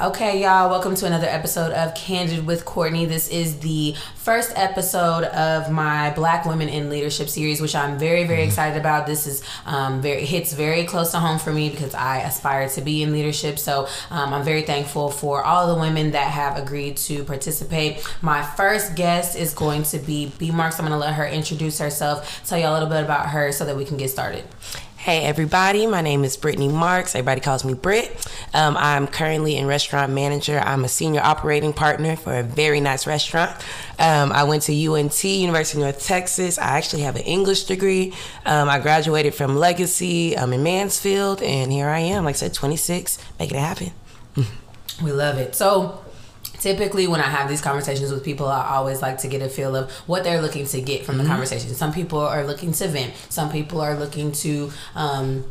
Okay, y'all, welcome to another episode of Candid with Courtney. This is the first episode of my Black Women in Leadership series, which I'm very, very Mm-hmm. excited about. This is um, very hits very close to home for me because I aspire to be in leadership. So um, I'm very thankful for all the women that have agreed to participate. My first guest is going to be B Marks. I'm going to let her introduce herself, tell y'all a little bit about her, so that we can get started. Hey everybody, my name is Brittany Marks. Everybody calls me Britt. Um, I'm currently in restaurant manager. I'm a senior operating partner for a very nice restaurant. Um, I went to UNT, University of North Texas. I actually have an English degree. Um, I graduated from Legacy I'm in Mansfield, and here I am, like I said, 26, making it happen. We love it. So, typically, when I have these conversations with people, I always like to get a feel of what they're looking to get from the conversation. Some people are looking to vent, some people are looking to, um,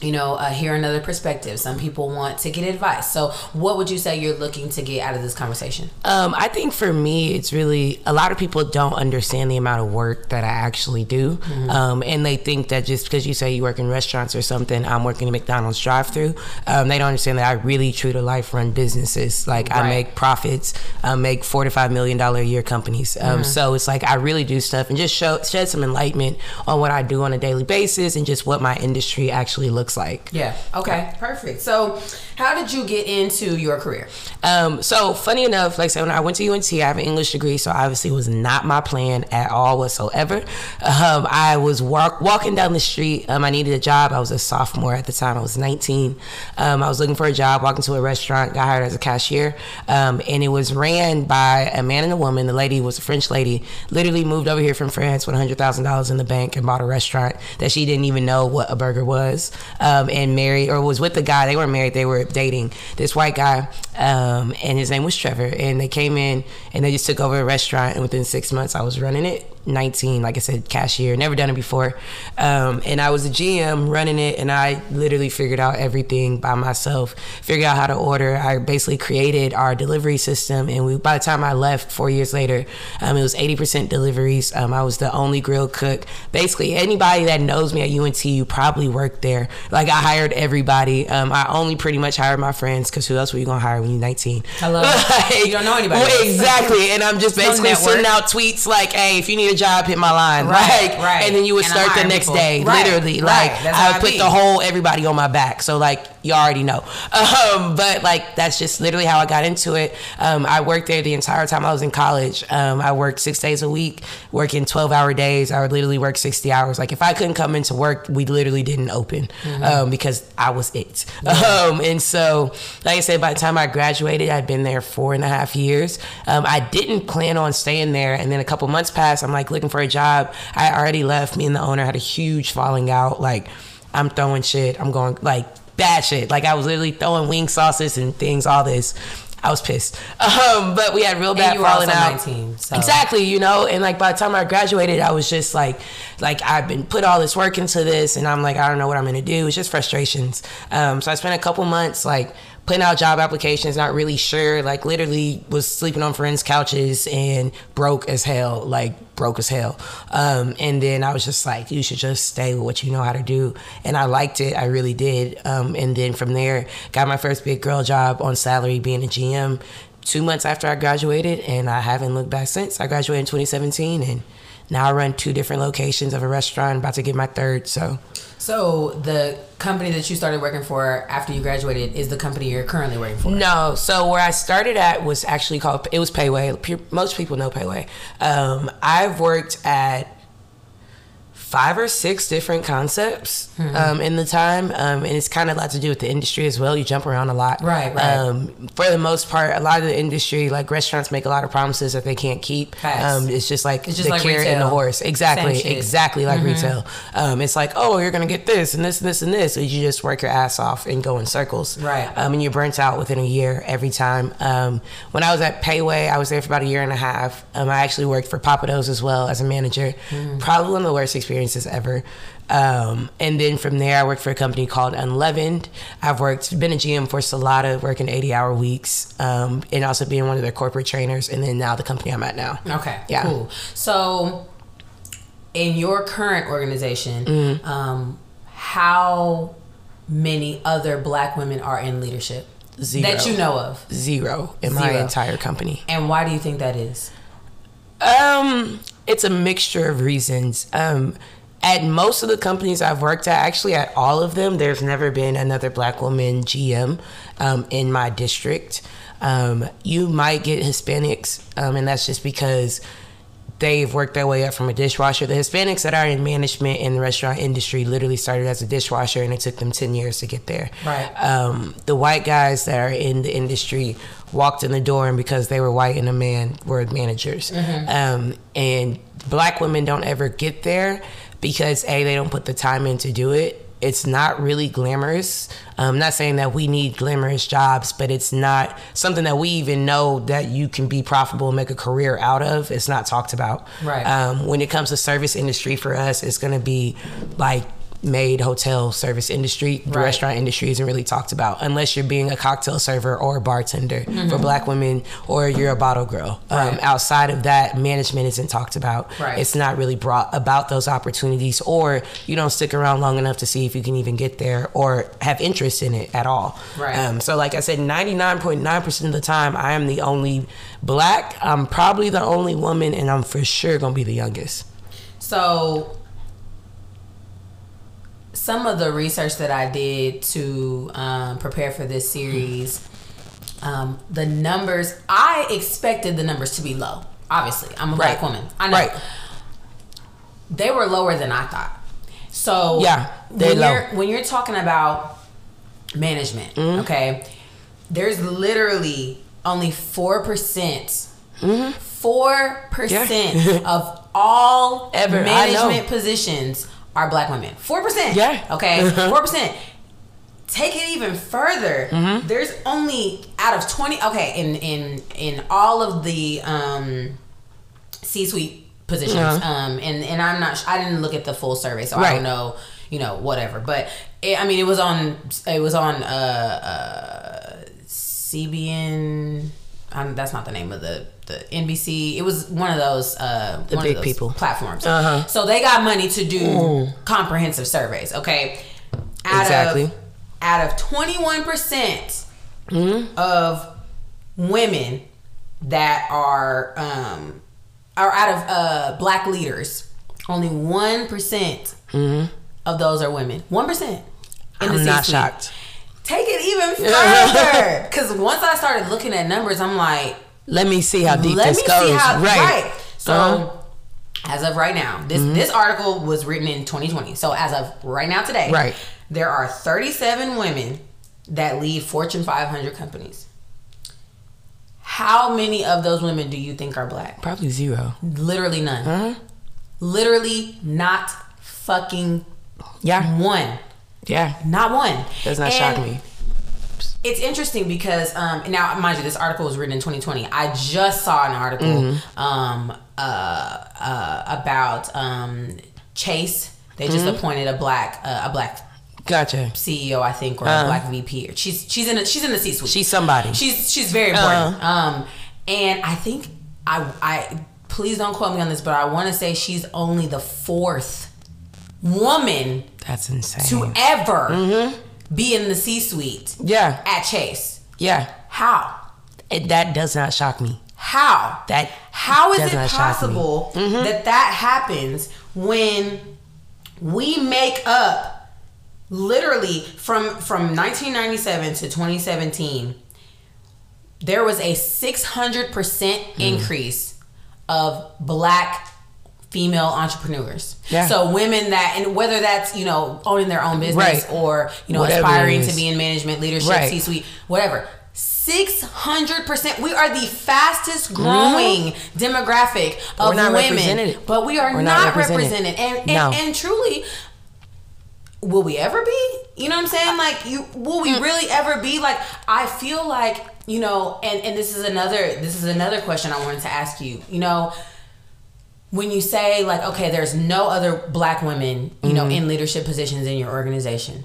you know, uh, hear another perspective. Some people want to get advice. So, what would you say you're looking to get out of this conversation? Um, I think for me, it's really a lot of people don't understand the amount of work that I actually do, um, and they think that just because you say you work in restaurants or something, I'm working in McDonald's drive-through. Um, they don't understand that I really true to life run businesses. Like I make profits, I make four to five million dollar a year companies. Um, So it's like I really do stuff and just show shed some enlightenment on what I do on a daily basis and just what my industry actually looks like. Yeah. Okay. Perfect. So, how did you get into your career? Um, so funny enough, like I said, when I went to UNT, I have an English degree, so obviously it was not my plan at all whatsoever. Um, I was walk, walking down the street. Um, I needed a job. I was a sophomore at the time. I was 19. Um, I was looking for a job, walking to a restaurant, got hired as a cashier, um, and it was ran by a man and a woman. The lady was a French lady, literally moved over here from France with $100,000 in the bank and bought a restaurant that she didn't even know what a burger was, um, and married or was with the guy. They weren't married, they were dating this white guy, um, and his name was Trevor. And they came in and they just took over a restaurant, and within six months, I was running it. 19, like I said, cashier, never done it before. Um, and I was a GM running it, and I literally figured out everything by myself, figured out how to order. I basically created our delivery system, and we, by the time I left four years later, um, it was 80% deliveries. Um, I was the only grill cook. Basically, anybody that knows me at UNT, you probably worked there. Like, I hired everybody. Um, I only pretty much hired my friends, because who else were you going to hire when you're 19? I love it. You don't know anybody Well, exactly. And I'm just basically sending out tweets like, hey, if you need a job, hit my line. Right, like, right. And then you would And start the next people. day, Right, literally. right. Like, I I put be. the whole everybody on my back. So, like, you already know. Um, but, like, that's just literally how I got into it. Um, I worked there the entire time I was in college. Um, I worked six days a week, working 12 hour days. I would literally work 60 hours. Like, if I couldn't come into work, we literally didn't open Mm-hmm. um, because I was it. Um, and so, like I said, by the time I graduated, I'd been there four and a half years. Um, I didn't plan on staying there. And then a couple months passed. I'm like looking for a job. I already left. Me and the owner had a huge falling out. Like, I'm throwing shit. I'm going, like, bad shit. Like, I was literally throwing wing sauces and things, all this. I was pissed. Um, but we had real bad And you were falling out. 19. So. Exactly, you know, and like by the time I graduated, I was just like, like I've been put all this work into this, and I'm like, I don't know what I'm gonna do. It's just frustrations. Um, so I spent a couple months like putting out job applications, not really sure. Like literally was sleeping on friends' couches and broke as hell, like broke as hell. Um, and then I was just like, you should just stay with what you know how to do. And I liked it, I really did. Um, and then from there, got my first big girl job on salary, being a GM two months after I graduated, and I haven't looked back since. I graduated in 2017, and now I run two different locations of a restaurant. About to get my third, so So the company that you started working for after you graduated is the company you're currently working for. no. So where I started at was actually called. It was Pei Wei. Most people know Pei Wei. Um, I've worked at five or six different concepts Mm-hmm. um, in the time, um, and it's kind of a lot to do with the industry as well. You jump around a lot, Right, right. Um, for the most part, a lot of the industry, like restaurants, make a lot of promises that they can't keep. Um, it's just like It's just the like carrot and the horse. Exactly, exactly like retail. Um, it's like, oh, you're gonna get this and this and this and this. So you just work your ass off and go in circles. Right. Um, and you're burnt out within a year every time. Um, when I was at Pei Wei, I was there for about a year and a half. Um, I actually worked for Pappadeaux as well as a manager. Probably one of the worst experiences ever. Um, and then from there, I worked for a company called Unleavened. I've worked, been a GM for Salata, working 80 hour weeks, um, and also being one of their corporate trainers. And then now the company I'm at now. Okay. Yeah. Cool. So, in your current organization, Mm-hmm. um, how many other Black women are in leadership? Zero. that you know of. Zero in my entire company. And why do you think that is? Um, it's a mixture of reasons. Um, at most of the companies I've worked at, actually at all of them, there's never been another black woman GM um, in my district. Um, you might get Hispanics, um, and that's just because they've worked their way up from a dishwasher. The Hispanics that are in management in the restaurant industry literally started as a dishwasher, and it took them 10 years to get there. Right. Um, the white guys that are in the industry walked in the door, and because they were white and a man, were managers. Um, and black women don't ever get there because a they don't put the time in to do it. It's not really glamorous. I'm not saying that we need glamorous jobs, but it's not something that we even know that you can be profitable and make a career out of. It's not talked about. Right. Um, when it comes to service industry for us, it's going to be like maid hotel service industry Right. restaurant industry isn't really talked about unless you're being a cocktail server or a bartender for black women or you're a bottle girl um, Mm-hmm. Outside of that management isn't talked about Right. it's not really brought about those opportunities or you don't stick around long enough to see if you can even get there or have interest in it at all Right. um, so like i said 99.9% of the time i am the only black i'm probably the only woman and i'm for sure gonna be the youngest So, some of the research that I did to um, prepare for this series, um, the numbers, I expected the numbers to be low. Obviously, I'm a black woman. I know. Right. They were lower than I thought. So, Yeah, they're when low. you're when you're talking about management, Mm-hmm. okay, there's literally only four percent. Mm-hmm. Four percent of all Ever, management positions are black women. Four percent. Yeah. Okay. Four percent. Take it even further. Mm-hmm. There's only out of twenty. Okay, in in in all of the um, C-suite positions. Uh-huh. Um, and and I'm not. I didn't look at the full survey, so I don't know. You know, whatever. But it, I mean, it was on. It was on. Uh, uh, CBN. Um, that's not the name of the the NBC. It was one of those uh, The one big of those people. platforms. Uh-huh. So they got money to do comprehensive surveys. Okay, out Exactly. Of, out of twenty one percent of women that are um, are out of uh, black leaders, only one of those are women. One percent. i'm not shocked Take it even further, because once I started looking at numbers, I'm like, let me see how deep let this me goes how right, So Uh-huh. as of right now, this this article was written in 2020. So as of right now today, Right. there are 37 women that lead Fortune 500 companies. How many of those women do you think are black? probably zero Literally none. huh Literally not fucking yeah one. yeah Not one. does not shock And me It's interesting because um, now, mind you, this article was written in 2020. I just saw an article Mm-hmm. um, uh, uh, about um, Chase. They just Mm-hmm. appointed a black uh, a black gotcha CEO, I think, or a black VP. She's she's in a, she's in the C suite. Uh-huh. she's somebody She's she's very important. Uh-huh. Um, and I think I I please don't quote me on this, but I want to say she's only the fourth woman that's insane to ever Mm-hmm. Be in the C suite yeah at Chase. yeah How? it, that does not shock me How? that How is it not shock me. possible that that happens when we make up literally from from 1997 to 2017 there was a 600% Mm. increase of black female entrepreneurs. Yeah. So women that and whether that's, you know, owning their own business Right. or, you know, Whatever aspiring to be in management, leadership, Right. C-suite, whatever. 600%. We are the fastest growing demographic of Mm-hmm. We're not women, but we are We're not, not represented. represented. And and, No. and truly will we ever be? You know what I'm saying? Like you will Mm. we really ever be like I feel like, you know, and and this is another this is another question I wanted to ask you. You know, when you say like okay, there's no other black women, you know, Mm-hmm. in leadership positions in your organization.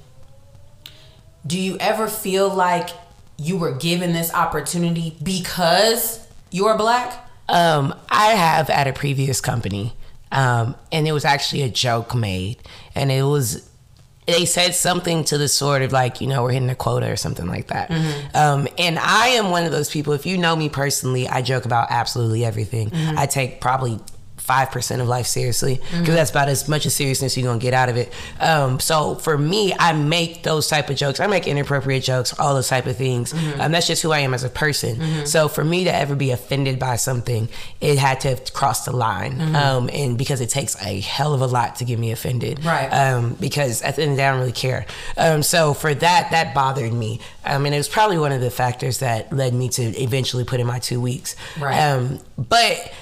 Do you ever feel like you were given this opportunity because you're black? Um, I have at a previous company, um, and it was actually a joke made, and it was they said something to the sort of like, you know, we're hitting a quota or something like that. Um, and I am one of those people, if you know me personally, I joke about absolutely everything. I take probably 5% of life seriously because that's about as much as seriousness you're going to get out of it. Um, so for me, I make those type of jokes. I make inappropriate jokes, all those type of things. Um, that's just who I am as a person. So for me to ever be offended by something, it had to have crossed the line. Um, and because it takes a hell of a lot to get me offended. Right. Um, because at the end of the day, I don't really care. Um, so for that, that bothered me. I mean, it was probably one of the factors that led me to eventually put in my two weeks. Right. Um, but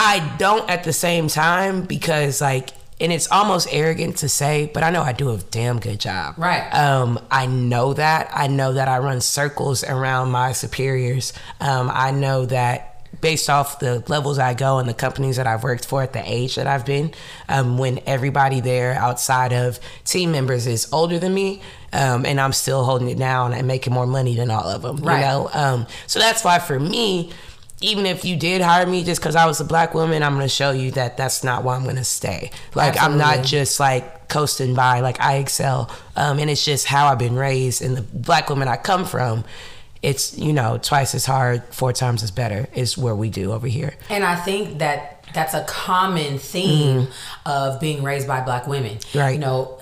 I don't at the same time because like and it's almost arrogant to say, but I know I do a damn good job. Right. Um, I know that. I know that I run circles around my superiors. Um, I know that based off the levels I go and the companies that I've worked for at the age that I've been, um, when everybody there outside of team members is older than me, um, and I'm still holding it down and making more money than all of them. Right. You know. Um, so that's why for me, even if you did hire me just because I was a black woman, I'm going to show you that that's not why I'm going to stay. Like I'm not just like coasting by. Like I excel, um, and it's just how I've been raised. And the black woman I come from, it's you know twice as hard, four times as better is where we do over here. And I think that that's a common theme of being raised by black women. Mm-hmm. Right. You know,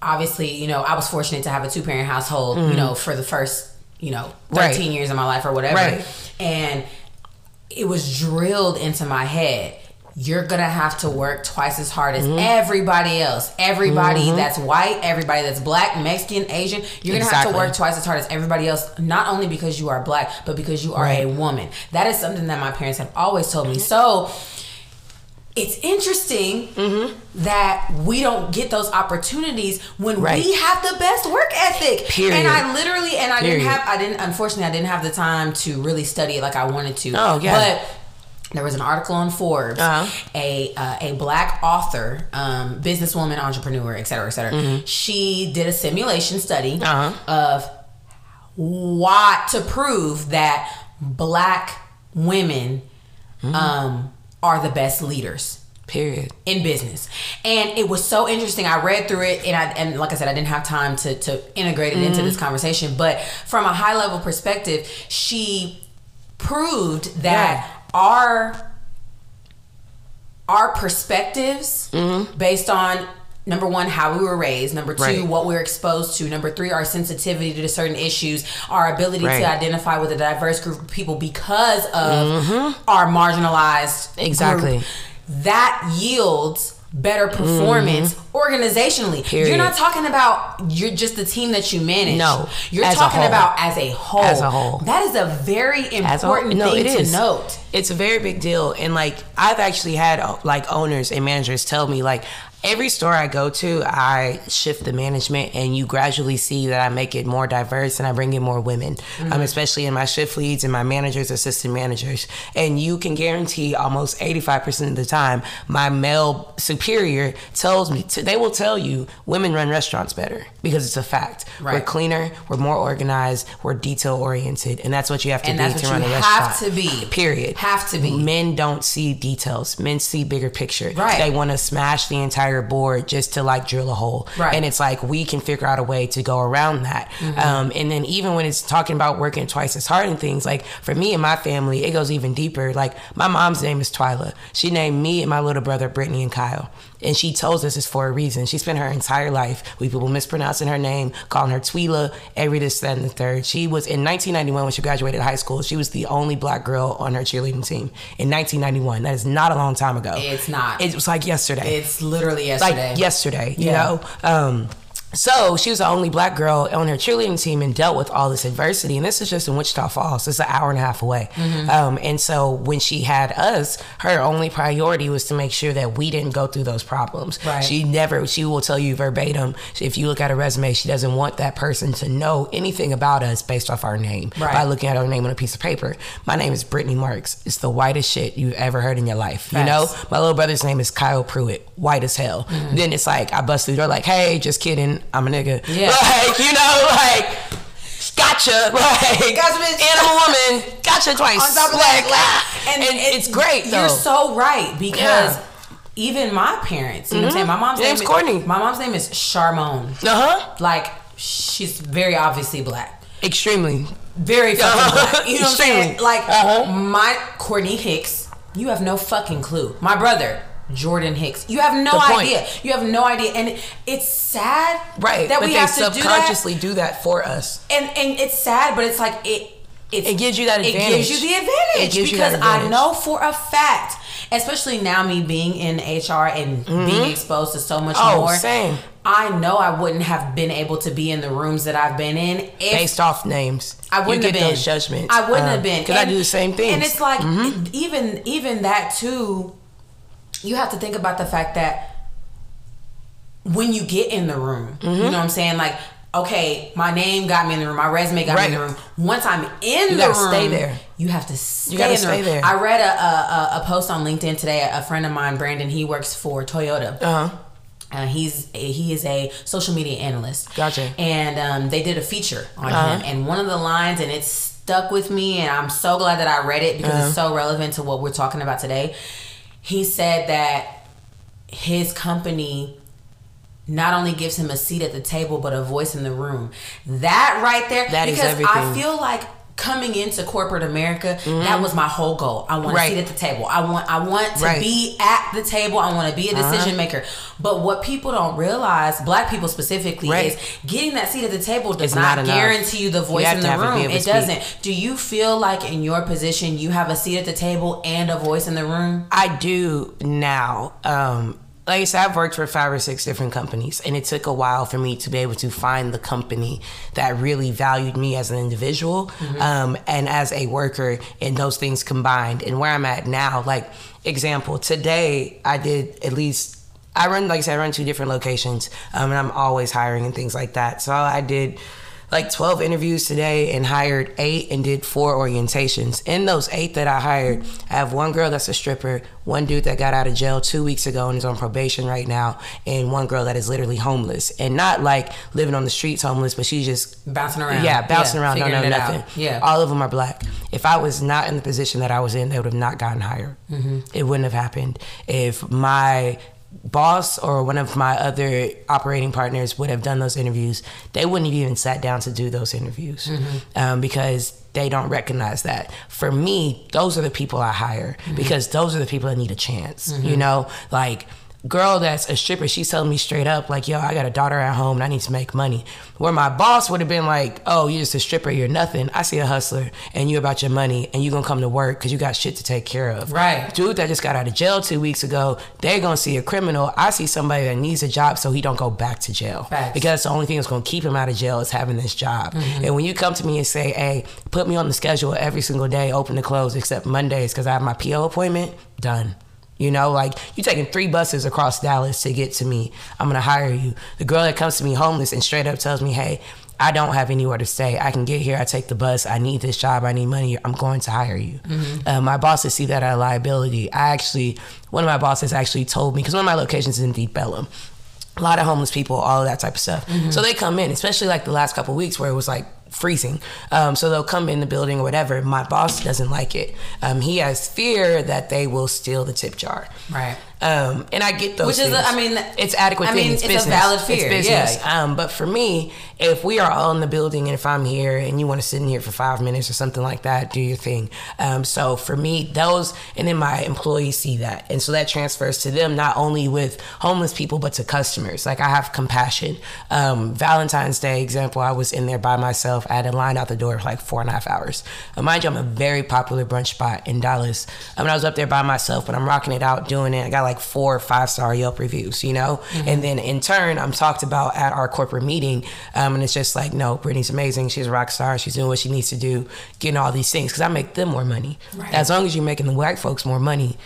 obviously, you know, I was fortunate to have a two parent household, you know, for the first, you know, 13 Mm-hmm. Right. years of my life or whatever. Right. And it was drilled into my head. You're gonna have to work twice as hard as Mm-hmm. everybody else. Everybody that's white, everybody that's black, Mexican, Asian. You're gonna have to work twice as hard as everybody else, not only because you are black, but because you are a woman. That is something that my parents have always told me. So it's interesting that we don't get those opportunities when Right. we have the best work ethic. Period. And I literally and I didn't have I didn't unfortunately I didn't have the time to really study it like I wanted to. Oh, yeah. But there was an article on Forbes, Uh-huh. a uh, a black author, um, businesswoman, entrepreneur, et cetera, et cetera. She did a simulation study Mm-hmm. Uh-huh. of why to prove that black women Mm-hmm. um, are the best leaders Period. in business and it was so interesting i read through it and i and like i said i didn't have time to to integrate it into Mm-hmm. this conversation but from a high level perspective she proved that our our perspectives based on number one how we were raised number two Mm-hmm. Right. what we were exposed to number three our sensitivity to certain issues our ability Right. to identify with a diverse group of people because of our marginalized Mm-hmm. Exactly. group, that yields better performance organizationally. Mm-hmm. Period. You're not talking about you're just the team that you manage. No, You're talking about as a whole. As a whole. That is a very As a important no, thing to is. note. It's a very big deal, and like I've actually had like owners and managers tell me like every store I go to, I shift the management, and you gradually see that I make it more diverse and I bring in more women, um, especially in my shift leads and my managers, assistant managers, and you can guarantee almost eighty five percent of the time my male superior tells me to, they will tell you women run restaurants better because it's a fact. We're cleaner, we're more organized, we're detail oriented, and that's what you have to And be that's to what run you a have to be. Period. Have to be. Men don't see details. Men see bigger picture. Right. They want to smash the entire board just to like drill a hole. Right. And it's like we can figure out a way to go around that. Mm-hmm. Um, and then even when it's talking about working twice as hard and things, like for me and my family, it goes even deeper. Like my mom's name is Twyla. She named me and my little brother Brittany and Kyle. And she tells us it's for a reason. She spent her entire life with people mispronouncing her name, calling her Twila, every this, that, and the third. She was in 1991 when she graduated high school. She was the only black girl on her cheerleading team in 1991. That is not a long time ago. It's not. It was like yesterday It's literally yesterday. like yesterday, you Yeah. know. Um, so she was the only black girl on her cheerleading team and dealt with all this adversity. And this is just in Wichita Falls. It's an hour and a half away. Mm-hmm. Um, and so when she had us, her only priority was to make sure that we didn't go through those problems. Right. She never, she will tell you verbatim, if you look at her resume, she doesn't want that person to know anything about us based off our name Right. by looking at our name on a piece of paper. My name is Brittany Marks. It's the whitest shit you've ever heard in your life. You know, my little brother's name is Kyle Pruitt, white as hell. Mm-hmm. Then it's like I bust through the door like, hey, just kidding, I'm a nigga. Yeah. Like, you know, like gotcha. Like Gotcha, bitch. and I'm a woman. Gotcha twice. on top of like, that, ah. like, and, it's great though. You're so right because Yeah. even my parents. You know what I'm saying? My mom's Name's name Courtney. My mom's name is Charmone. Uh huh. Like she's very obviously black. Extremely. Very fucking black. You know what I'm saying? Like Uh-huh. my Courtney Hicks, you have no fucking clue. My brother, Jordan Hicks, you have no idea. You have no idea, and it's sad, Right. That but we they have to do that. subconsciously do that for us. And and it's sad, but it's like it. It's, It gives you that advantage. It gives you the advantage you because that I know for a fact, especially now me being in HR and being exposed to so much Mm-hmm. Oh, more. same. I know I wouldn't have been able to be in the rooms that I've been in if Based off names. I wouldn't have been. those judgments. I wouldn't Um, have been Because I do the same thing. And it's like Mm-hmm. even even that too. You have to think about the fact that when you get in the room, Mm-hmm. you know what I'm saying. Like, okay, my name got me in the room. My resume got me in the room. Once I'm in You the room, stay there. You have to stay gotta in the stay room. there. I read a, a a- a post on LinkedIn today. A friend of mine, Brandon, he works for Toyota. Uh huh. Uh, he's he is a social media analyst. Gotcha. And um, they did a feature on Uh-huh. him, and one of the lines, and it stuck with me, and I'm so glad that I read it because Uh-huh. it's so relevant to what we're talking about today. He said that his company not only gives him a seat at the table but a voice in the room. That right there, That is because I feel like coming into corporate America, that was my whole goal. I want Mm-hmm. Right. a seat at the table. I want I want to Right. be at the table. I want to be a Uh-huh. decision maker. But what people don't realize, black people specifically, Right. is getting that seat at the table does It's not, not guarantee you the voice have in the have it be room. It doesn't. Do you feel like in your position you have a seat at the table and a voice in the room? I do now. Um, like I said, I've worked for five or six different companies, and it took a while for me to be able to find the company that really valued me as an individual um, and as a worker, and those things combined. And where I'm at now, like example, today I did at least. I run, like I said, I run two different locations, um, and I'm always hiring and things like that. So I did like 12 interviews today and hired eight and did four orientations. In those eight that I hired, I have one girl that's a stripper, one dude that got out of jail two weeks ago and is on probation right now, and one girl that is literally homeless and not like living on the streets homeless, but she's just Bouncing around. Yeah, bouncing around, don't know it out. nothing. Yeah. All of them are black. If I was not in the position that I was in, they would have not gotten hired. Mm-hmm. It wouldn't have happened. If my boss or one of my other operating partners would have done those interviews, they wouldn't have even sat down to do those interviews mm-hmm. um, because they don't recognize that. For me, those are the people I hire mm-hmm. because those are the people that need a chance. Mm-hmm. You know, like girl that's a stripper, she's telling me straight up, like, yo, I got a daughter at home and I need to make money. Where my boss would have been like, oh, you're just a stripper, you're nothing. I see a hustler and you about your money and you gonna come to work because you got shit to take care of. Right. Dude that just got out of jail two weeks ago, they're gonna see a criminal. I see somebody that needs a job so he don't go back to jail. Facts. Because the only thing that's gonna keep him out of jail is having this job. Mm-hmm. And when you come to me and say, hey, put me on the schedule every single day, open to close, except Mondays because I have my PO appointment, done. You know, like you taking three buses across Dallas to get to me. I'm gonna hire you. The girl that comes to me homeless and straight up tells me, "Hey, I don't have anywhere to stay. I can get here. I take the bus. I need this job. I need money. I'm going to hire you." Uh, my bosses see that as a liability. I actually, one of my bosses actually told me because one of my locations is in Deep Ellum. A lot of homeless people, all of that type of stuff. So they come in, especially like the last couple of weeks where it was like freezing. Um, so they'll come in the building or whatever. My boss doesn't like it. Um, he has fear that they will steal the tip jar. Right. Um, and I get those. Which is a- I mean, it's adequate. I mean. It's, it's a business. valid fear, It's business. yeah. Um, but for me, if we are all in the building and if I'm here and you want to sit in here for five minutes or something like that, do your thing. Um, so for me, those and then my employees see that, and so that transfers to them not only with homeless people but to customers. Like I have compassion. Um, Valentine's Day example, I was in there by myself. I had a line out the door for like four and a half hours. Uh, mind you, I'm a very popular brunch spot in Dallas. I mean, I was up there by myself, but I'm rocking it out, doing it. I got like four or five star Yelp reviews, you know? And then in turn, I'm talked about at our corporate meeting. Um, and it's just like, no, Brittany's amazing. She's a rock star. She's doing what she needs to do, getting all these things. Cause I make them more money. Right. As long as you're making the white folks more money,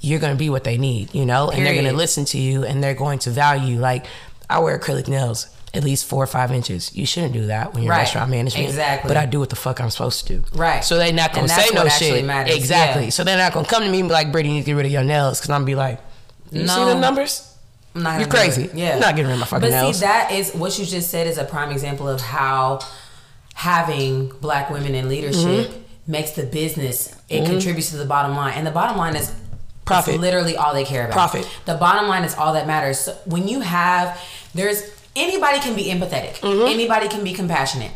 you're going to be what they need, you know? And they're going to listen to you and they're going to value. you. Like, I wear acrylic nails at least four or five inches. You shouldn't do that when you're Right. restaurant management. Exactly. But I do what the fuck I'm supposed to do. Right. So they're not gonna say no shit. matters. Exactly. Yeah. So they're not gonna come to me and be like, Brittany, you need to get rid of your nails. Cause I'm gonna be like, you see the numbers? I'm not You're crazy. Yeah, I'm not getting rid of my fucking But nails. see, that is what you just said is a prime example of how having black women in leadership Mm-hmm. makes the business. It contributes to the bottom line, and the bottom line is Profit. It's literally all they care about. Profit. The bottom line is all that matters. So when you have, there's anybody can be empathetic. Mm-hmm. Anybody can be compassionate.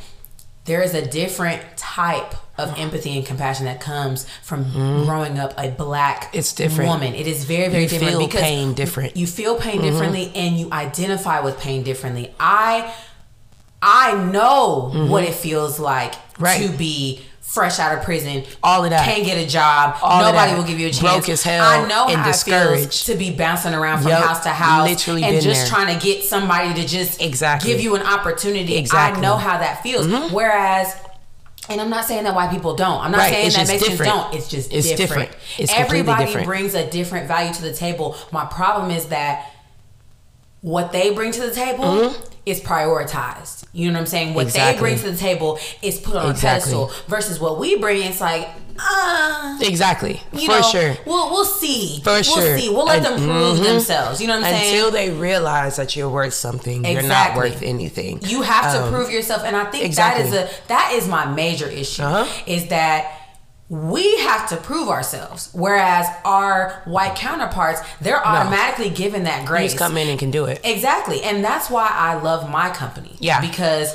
There is a different type of empathy and compassion that comes from growing up a black Mm-hmm. It's different. woman. It is very, very You different feel because pain different. You feel pain differently and you identify with pain differently. I I know what it feels like Mm-hmm. Right. to be fresh out of prison. All of that. Can't get a job. All Nobody will give you a chance. Broke as hell I know and how it feels to be bouncing around from Yup. house to house Literally and just there. trying to get somebody to just Exactly. give you an opportunity. Exactly. Mm-hmm. I know how that feels. Whereas and I'm not saying that white people don't. I'm not Right, saying it's that just Mexicans different. don't. It's just It's different. different. It's completely Everybody different. brings a different value to the table. My problem is that what they bring to the table is prioritized. You know what I'm saying? What they Mm-hmm. Bring to the table is put on Exactly. a pedestal versus what we bring. It's like, uh, Exactly. you For know, sure. We'll we'll see. For we'll sure. see. We'll let And- them prove mhm. themselves. You know what I'm saying? Until they realize that you're worth something, you're not Exactly. worth anything. You have to Um, prove yourself, and I think exactly. that is a that is my major issue. Uh-huh. Is that we have to prove ourselves, whereas our white counterparts they're automatically given that You grace. just come in and can do it. Exactly, and that's why I love my company. Yeah. Mm-hmm. because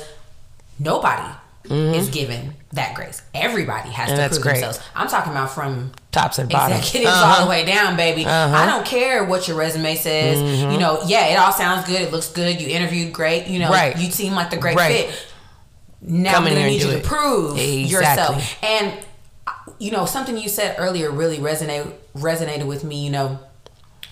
nobody is given that grace. Everybody has And to prove great. themselves. I'm talking about from Tops and bottom. executives Uh-huh. all the way down, baby. Uh-huh. I don't care what your resume says. Mm-hmm. You know, yeah, it all sounds good. It looks good. You interviewed great. You know, Right. you seem like the great Right. fit. Now Come I'm gonna need you it. to prove Exactly. yourself. And you know, something you said earlier really resonated resonated with me. You know,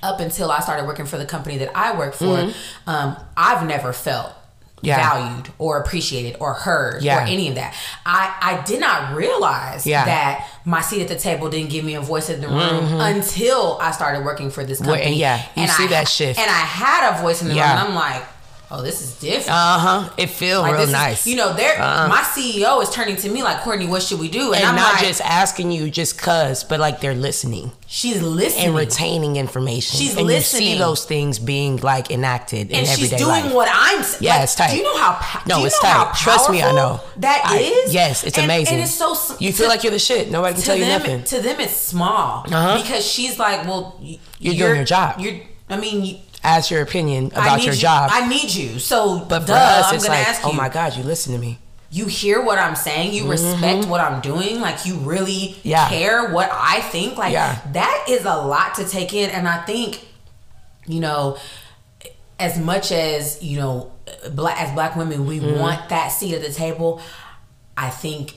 up until I started working for the company that I work for, um, I've never felt Mm-hmm. Yeah. valued or appreciated or heard Yeah. or any of that. I I did not realize Yeah. that my seat at the table didn't give me a voice in the room until I started working for this Mm-hmm. Well, company. and yeah, you see I, that shift. And I had a voice in the room, and I'm like, oh, this is different. Uh huh. It feels Like, real this is- nice. you know, they're Uh-uh. my CEO is turning to me like, Courtney, what should we do? And, and I'm not like, just asking you just cause, but like they're listening she's listening. and retaining information. She's and listening. you see those things being like enacted in and she's everyday doing life. what I'm saying. Yeah, it's tight. Do you know how? No, do you it's know how tight. Trust me, I know. That I- is. yes, it's And- amazing. And it's so. you to- feel like you're the shit. Nobody can tell you nothing. To them, it's small Uh-huh. because she's like, well, y- You're doing your job. You're. I mean, you, Ask your opinion about your you- job. I need you. So, but for duh, us, I'm gonna like, ask you. oh my god, you listen to me. you hear what I'm saying, you respect what I'm doing, like you really Mm-hmm. Yeah. care what I think. Like Yeah. that is a lot to take in. And I think, you know, as much as, you know, black as black women, we Mm-hmm. want that seat at the table, I think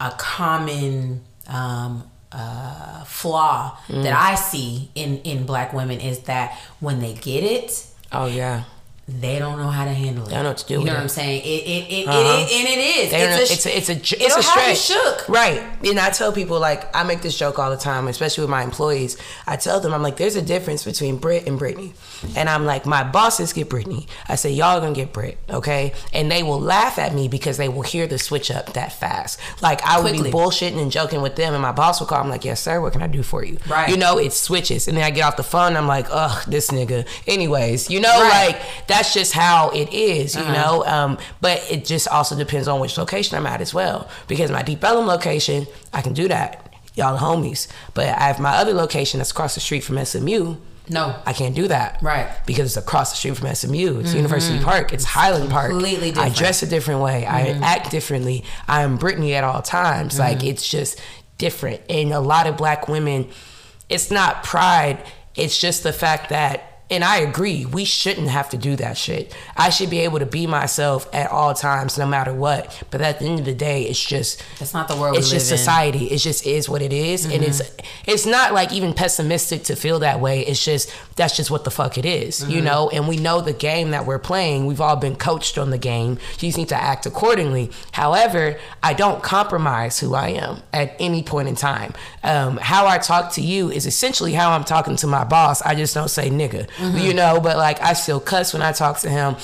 a common um uh flaw Mm. that I see in in black women is that when they get it, Oh yeah. They don't know how to handle it. They don't know what to do You know it. what I'm saying? It it it, Uh-huh. it, and it is. It's a, it's a it's a it's a have you stretch. shook. right? And I tell people like I make this joke all the time, especially with my employees. I tell them I'm like, there's a difference between Brit and Brittany, and I'm like, my bosses get Brittany. I say y'all gonna get Brit, okay? And they will laugh at me because they will hear the switch up that fast. Like I would Quickly. be bullshitting and joking with them, and my boss will call. I'm like, yes sir, what can I do for you? Right. You know, it switches, and then I get off the phone. I'm like, ugh, this nigga. Anyways, you know, Right. like that's just how it is, you Uh-huh. know. Um, but it just also depends on which location I'm at as well. Because my Deep Ellum location, I can do that. Y'all the homies. But I have my other location that's across the street from SMU. No. I can't do that. Right. Mm-hmm. Because it's across the street from SMU. It's University Park. It's Highland Park. completely I different. Mm-hmm. dress a different way. I act differently. I am Brittany at all times. Like Mm-hmm. it's just different. And a lot of black women, it's not pride. It's just the fact that and I agree, we shouldn't have to do that shit. I should be able to be myself at all times, no matter what. But at the end of the day, it's just That's not the world it's just live in. society. It just is what it is. and it's it's not like even pessimistic to feel that way. It's just that's just what the fuck it is, you know. And we know the game that we're playing. We've all been coached on the game. You just need to act accordingly. However, I don't compromise who I am at any point in time. Um, how I talk to you is essentially how I'm talking to my boss. I just don't say nigga, you know. But like I still cuss when I talk to him.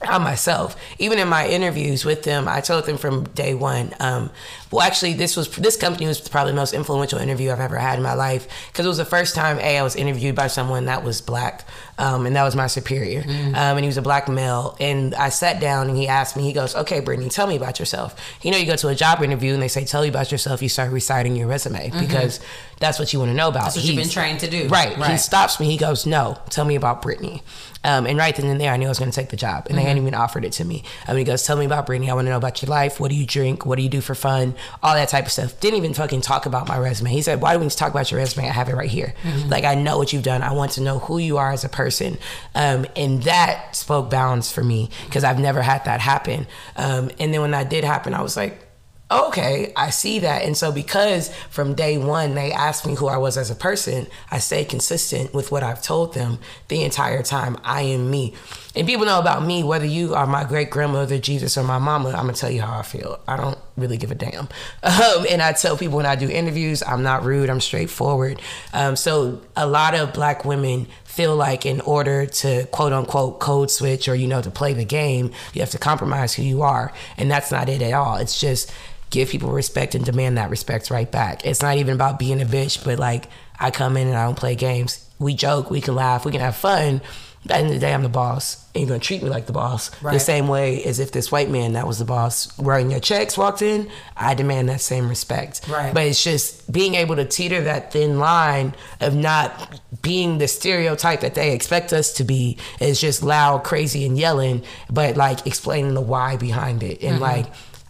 I myself, even in my interviews with them, I told them from day one. Um, well, actually, this was this company was probably the most influential interview I've ever had in my life because it was the first time a I was interviewed by someone that was black, um, and that was my superior, mm. um, and he was a black male. And I sat down and he asked me, he goes, "Okay, Brittany, tell me about yourself." You know, you go to a job interview and they say, "Tell you about yourself." You start reciting your resume mm-hmm. because that's what you want to know about. That's what He's, you've been trained to do, right? Right. He stops me. He goes, "No, tell me about Brittany." Um, and right then and there, I knew I was going to take the job, and mm-hmm. they hadn't even offered it to me. I mean, he goes, "Tell me about Brittany. I want to know about your life. What do you drink? What do you do for fun? All that type of stuff." Didn't even fucking talk about my resume. He said, "Why do we need to talk about your resume? I have it right here. Mm-hmm. Like I know what you've done. I want to know who you are as a person." Um, and that spoke bounds for me because I've never had that happen. Um, and then when that did happen, I was like, okay, I see that. And so, because from day one they asked me who I was as a person, I stay consistent with what I've told them the entire time. I am me. And people know about me, whether you are my great grandmother, Jesus, or my mama, I'm gonna tell you how I feel. I don't really give a damn. Um, and I tell people when I do interviews, I'm not rude, I'm straightforward. Um, so, a lot of black women feel like in order to quote unquote code switch or, you know, to play the game, you have to compromise who you are. And that's not it at all. It's just, give people respect and demand that respect right back. It's not even about being a bitch, but like I come in and I don't play games. We joke, we can laugh, we can have fun. At the end of the day, I'm the boss, and you're gonna treat me like the boss. Right. The same way as if this white man that was the boss wearing your checks walked in, I demand that same respect. Right. But it's just being able to teeter that thin line of not being the stereotype that they expect us to be. It's just loud, crazy, and yelling, but like explaining the why behind it, and mm-hmm. like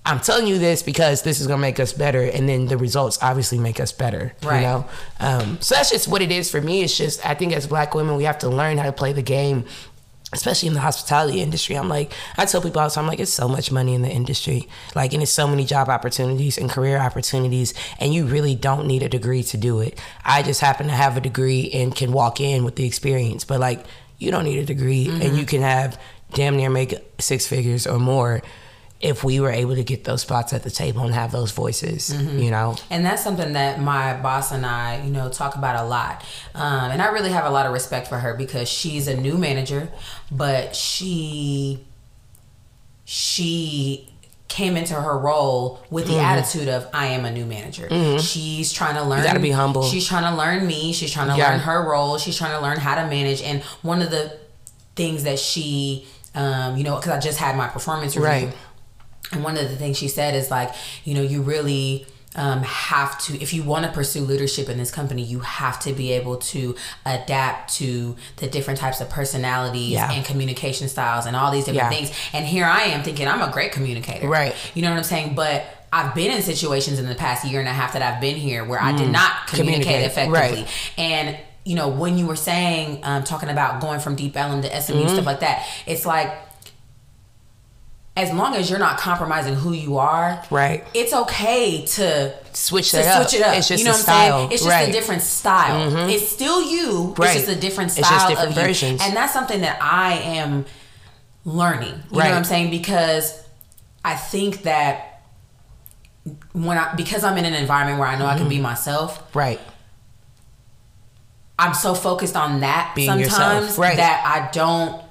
I'm telling you this because this is gonna make us better, and then the results obviously make us better. Right. You know, um, so that's just what it is for me. It's just I think as Black women we have to learn how to play the game, especially in the hospitality industry. I'm like I tell people all the time, I'm like it's so much money in the industry, like and it's so many job opportunities and career opportunities, and you really don't need a degree to do it. I just happen to have a degree and can walk in with the experience, but like you don't need a degree, mm-hmm. and you can have damn near make six figures or more if we were able to get those spots at the table and have those voices, mm-hmm. you know. And that's something that my boss and I, you know, talk about a lot. Um, and I really have a lot of respect for her because she's a new manager, but she she came into her role with the mm-hmm. attitude of I am a new manager. Mm-hmm. She's trying to learn. You gotta be humble. She's trying to learn me. She's trying to yeah. learn her role. She's trying to learn how to manage. And one of the things that she, um, you know, because I just had my performance review. Right and one of the things she said is like, you know, you really um, have to, if you want to pursue leadership in this company, you have to be able to adapt to the different types of personalities yeah. and communication styles and all these different yeah. things. And here I am thinking I'm a great communicator. Right. You know what I'm saying? But I've been in situations in the past year and a half that I've been here where mm. I did mm. not communicate, communicate. effectively. Right. And you know, when you were saying, um, talking about going from Deep Ellum to SMU, mm-hmm. stuff like that, it's like as long as you're not compromising who you are, right? It's okay to switch it up. Switch it up. It's just you know what style. I'm saying? It's just right. a different style. Mm-hmm. It's still you. Right. It's just a different style different of versions. you. And that's something that I am learning. You right. know what I'm saying? Because I think that when I because I'm in an environment where I know mm-hmm. I can be mm-hmm. myself. Right. I'm so focused on that Being sometimes right. that I don't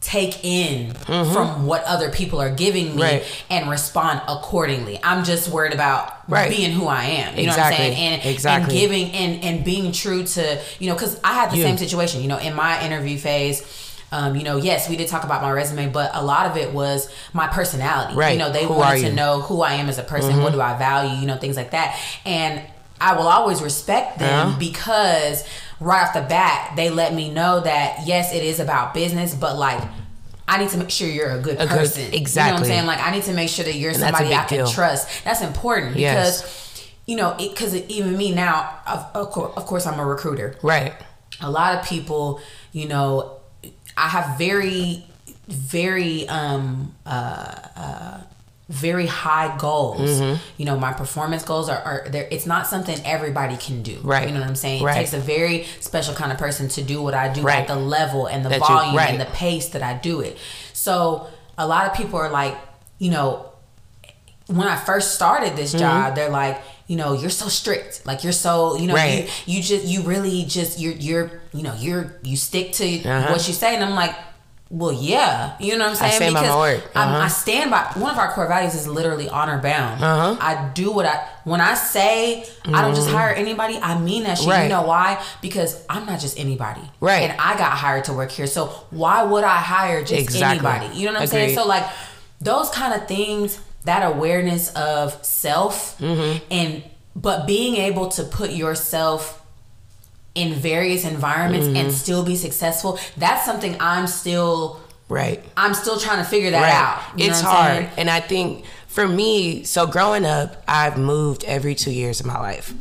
take in mm-hmm. from what other people are giving me right. and respond accordingly. I'm just worried about right. being who I am. You exactly. know what I'm saying? And, exactly. and giving and, and being true to, you know, because I had the same situation, you know, in my interview phase. Um, you know, yes, we did talk about my resume, but a lot of it was my personality. Right. You know, they who wanted to know who I am as a person, mm-hmm. what do I value, you know, things like that. And I will always respect them yeah. because right off the bat, they let me know that yes, it is about business, but like I need to make sure you're a good a person. Good, exactly. You know what I'm saying? Like I need to make sure that you're and somebody I can deal. trust. That's important yes. because you know, because even me now, of, of, course, of course, I'm a recruiter. Right. A lot of people, you know, I have very, very um uh, uh very high goals. Mm-hmm. You know, my performance goals are, are there. It's not something everybody can do. Right. You know what I'm saying? Right. It takes a very special kind of person to do what I do right. at the level and the that volume you, right. and the pace that I do it. So a lot of people are like, you know, when I first started this mm-hmm. job, they're like, you know, you're so strict. Like you're so, you know, right. you, you just, you really just, you're, you're, you know, you're, you stick to uh-huh. what you say. And I'm like, Well, yeah, you know what I'm saying. I stand by my word. Uh-huh. I stand by one of our core values is literally honor bound. Uh-huh. I do what I when I say I don't just hire anybody. I mean that shit. You Mm-hmm. Know why? Because I'm not just anybody. Right. And I got hired to work here. So why would I hire just Exactly. anybody? You know what I'm saying? So like those kind of things, that awareness of self, Mm-hmm. and but being able to put yourself in various environments Mm-hmm. and still be successful. That's something I'm still Right. I'm still trying to figure that out. You it's hard. saying? And I think for me, so growing up, I've moved every two years of my life.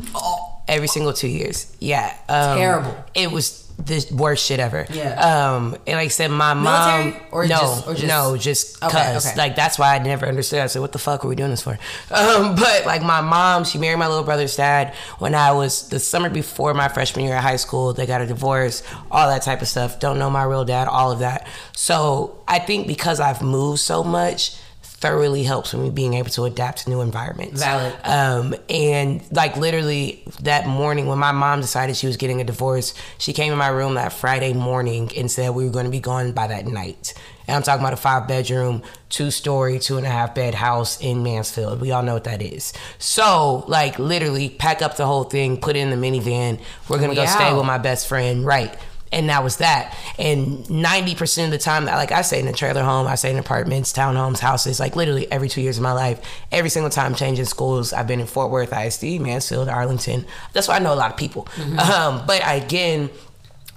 Every single two years. Yeah. Um, Terrible. It was the worst shit ever. Yeah. Um, and like I said, my Military? mom. Or no, just- or just- no, just Okay, cause. okay. Like that's why I never understood. I said, "What the fuck are we doing this for?" Um, but like my mom, she married my little brother's dad when I was the summer before my freshman year of high school. They got a divorce, all that type of stuff. Don't know my real dad, all of that. So I think because I've moved so much, thoroughly helps with me being able to adapt to new environments. Valid. Um, and like literally that morning when my mom decided she was getting a divorce, she came in my room that Friday morning and said we were going to be gone by that night. And I'm talking about a five bedroom, two story, two and a half bed house in Mansfield. We all know what that is. So, like, literally pack up the whole thing, put it in the minivan. We're going to go Yeah. stay with my best friend. Right. And that was that. And 90% of the time, like I stayed in a trailer home, I stayed in apartments, townhomes, houses, like literally every two years of my life. Every single time changing schools, I've been in Fort Worth, ISD, Mansfield, Arlington. That's why I know a lot of people. Um, but again,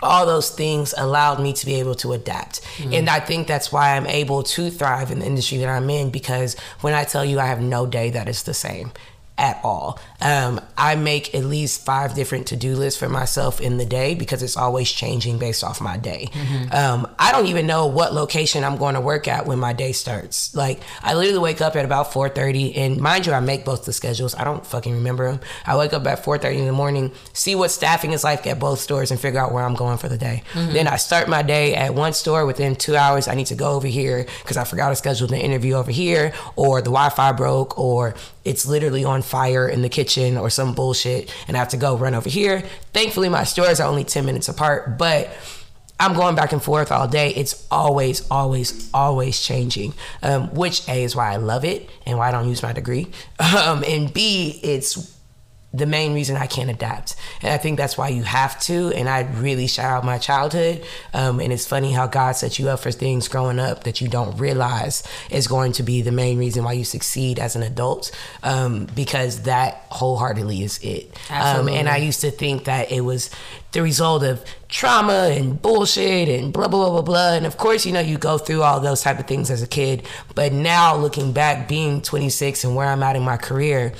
all those things allowed me to be able to adapt. And I think that's why I'm able to thrive in the industry that I'm in because when I tell you I have no day that is the same at all. Um, I make at least five different to do lists for myself in the day because it's always changing based off my day. Um, I don't even know what location I'm going to work at when my day starts. Like I literally wake up at about 4:30, and mind you, I make both the schedules. I don't fucking remember them. I wake up at 4:30 in the morning, see what staffing is like at both stores, and figure out where I'm going for the day. Then I start my day at one store. Within two hours, I need to go over here because I forgot to schedule the interview over here, or the Wi-Fi broke, or it's literally on fire in the kitchen or some bullshit and I have to go run over here. Thankfully my stores are only 10 minutes apart, but I'm going back and forth all day. It's always, always, always changing. Um, which A is why I love it and why I don't use my degree. Um, and B, it's the main reason I can't adapt. And I think that's why you have to. And I really shout out my childhood. Um, and it's funny how God set you up for things growing up that you don't realize is going to be the main reason why you succeed as an adult. Um, because that wholeheartedly is it. Um, and I used to think that it was the result of trauma and bullshit and blah blah blah blah blah. And of course, you know, you go through all those type of things as a kid. But now looking back, being 26 and where I'm at in my career,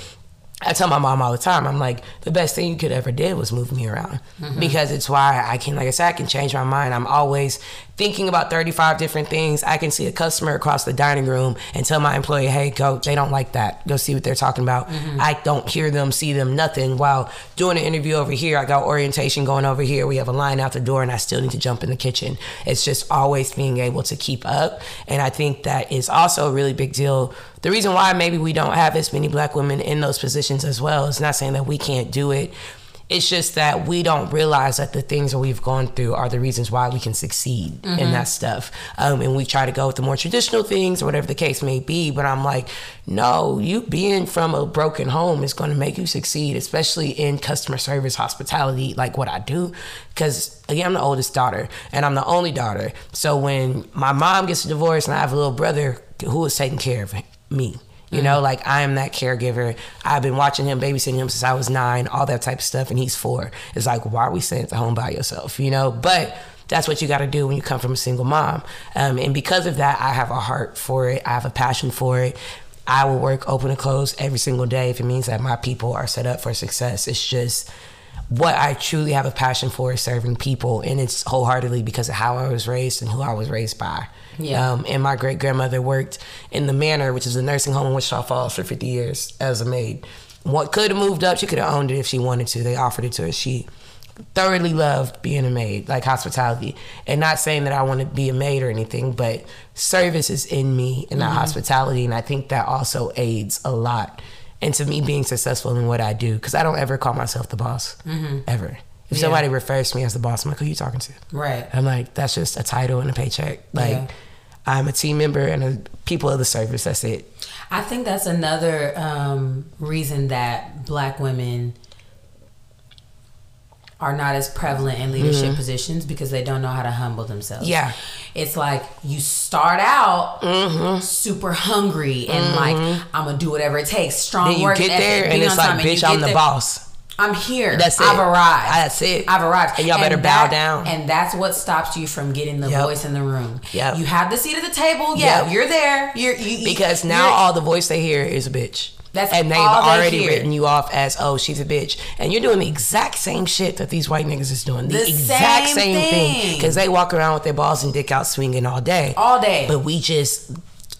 I tell my mom all the time, I'm like, the best thing you could ever did was move me around. Mm-hmm. Because it's why I can, like I said, I can change my mind. I'm always thinking about 35 different things. I can see a customer across the dining room and tell my employee, hey, go, they don't like that. Go see what they're talking about. Mm-hmm. I don't hear them, see them, nothing. While doing an interview over here, I got orientation going over here. We have a line out the door and I still need to jump in the kitchen. It's just always being able to keep up. And I think that is also a really big deal the reason why maybe we don't have as many black women in those positions as well is not saying that we can't do it. It's just that we don't realize that the things that we've gone through are the reasons why we can succeed in that stuff. Um, and we try to go with the more traditional things or whatever the case may be. But I'm like, no, you being from a broken home is going to make you succeed, especially in customer service, hospitality, like what I do. Because again, I'm the oldest daughter and I'm the only daughter. So when my mom gets a divorce and I have a little brother who is taking care of me. You know, like I am that caregiver. I've been watching him, babysitting him since I was nine, all that type of stuff, and he's four. It's like, why are we staying at the home by yourself? You know, but that's what you got to do when you come from a single mom. Um, and because of that, I have a heart for it. I have a passion for it. I will work open and close every single day if it means that my people are set up for success. It's just what I truly have a passion for is serving people, and it's wholeheartedly because of how I was raised and who I was raised by. Yeah. Um, and my great grandmother worked in the Manor, which is a nursing home in Wichita Falls, for 50 years as a maid. What could have moved up, she could have owned it if she wanted to. They offered it to her. She thoroughly loved being a maid, like hospitality. And not saying that I want to be a maid or anything, but service is in me and that hospitality. And I think that also aids a lot into me being successful in what I do. Because I don't ever call myself the boss, ever. If Yeah. somebody refers to me as the boss, I'm like, who are you talking to? Right. I'm like, that's just a title and a paycheck. Like, Yeah. I'm a team member and a people of the service. That's it. I think that's another um, reason that black women are not as prevalent in leadership positions because they don't know how to humble themselves. Mm-hmm. Yeah. It's like you start out super hungry and like I'm gonna do whatever it takes. Strong Mm-hmm. Then you work get there and being it's like, and bitch, I'm the there. boss. I'm here. That's it. I've arrived. That's it. I've arrived. And y'all better bow down. And that's what stops you from getting the Yep. voice in the room. Yep. You have the seat at the table. Yeah, Yep. you're there. You're you, Because now you're- all the voice they hear is a bitch. That's and they've they already written you off as oh she's a bitch, and you're doing the exact same shit that these white niggas is doing. The, The exact same same, thing thing. because they walk around with their balls and dick out swinging all day, All day. But we just.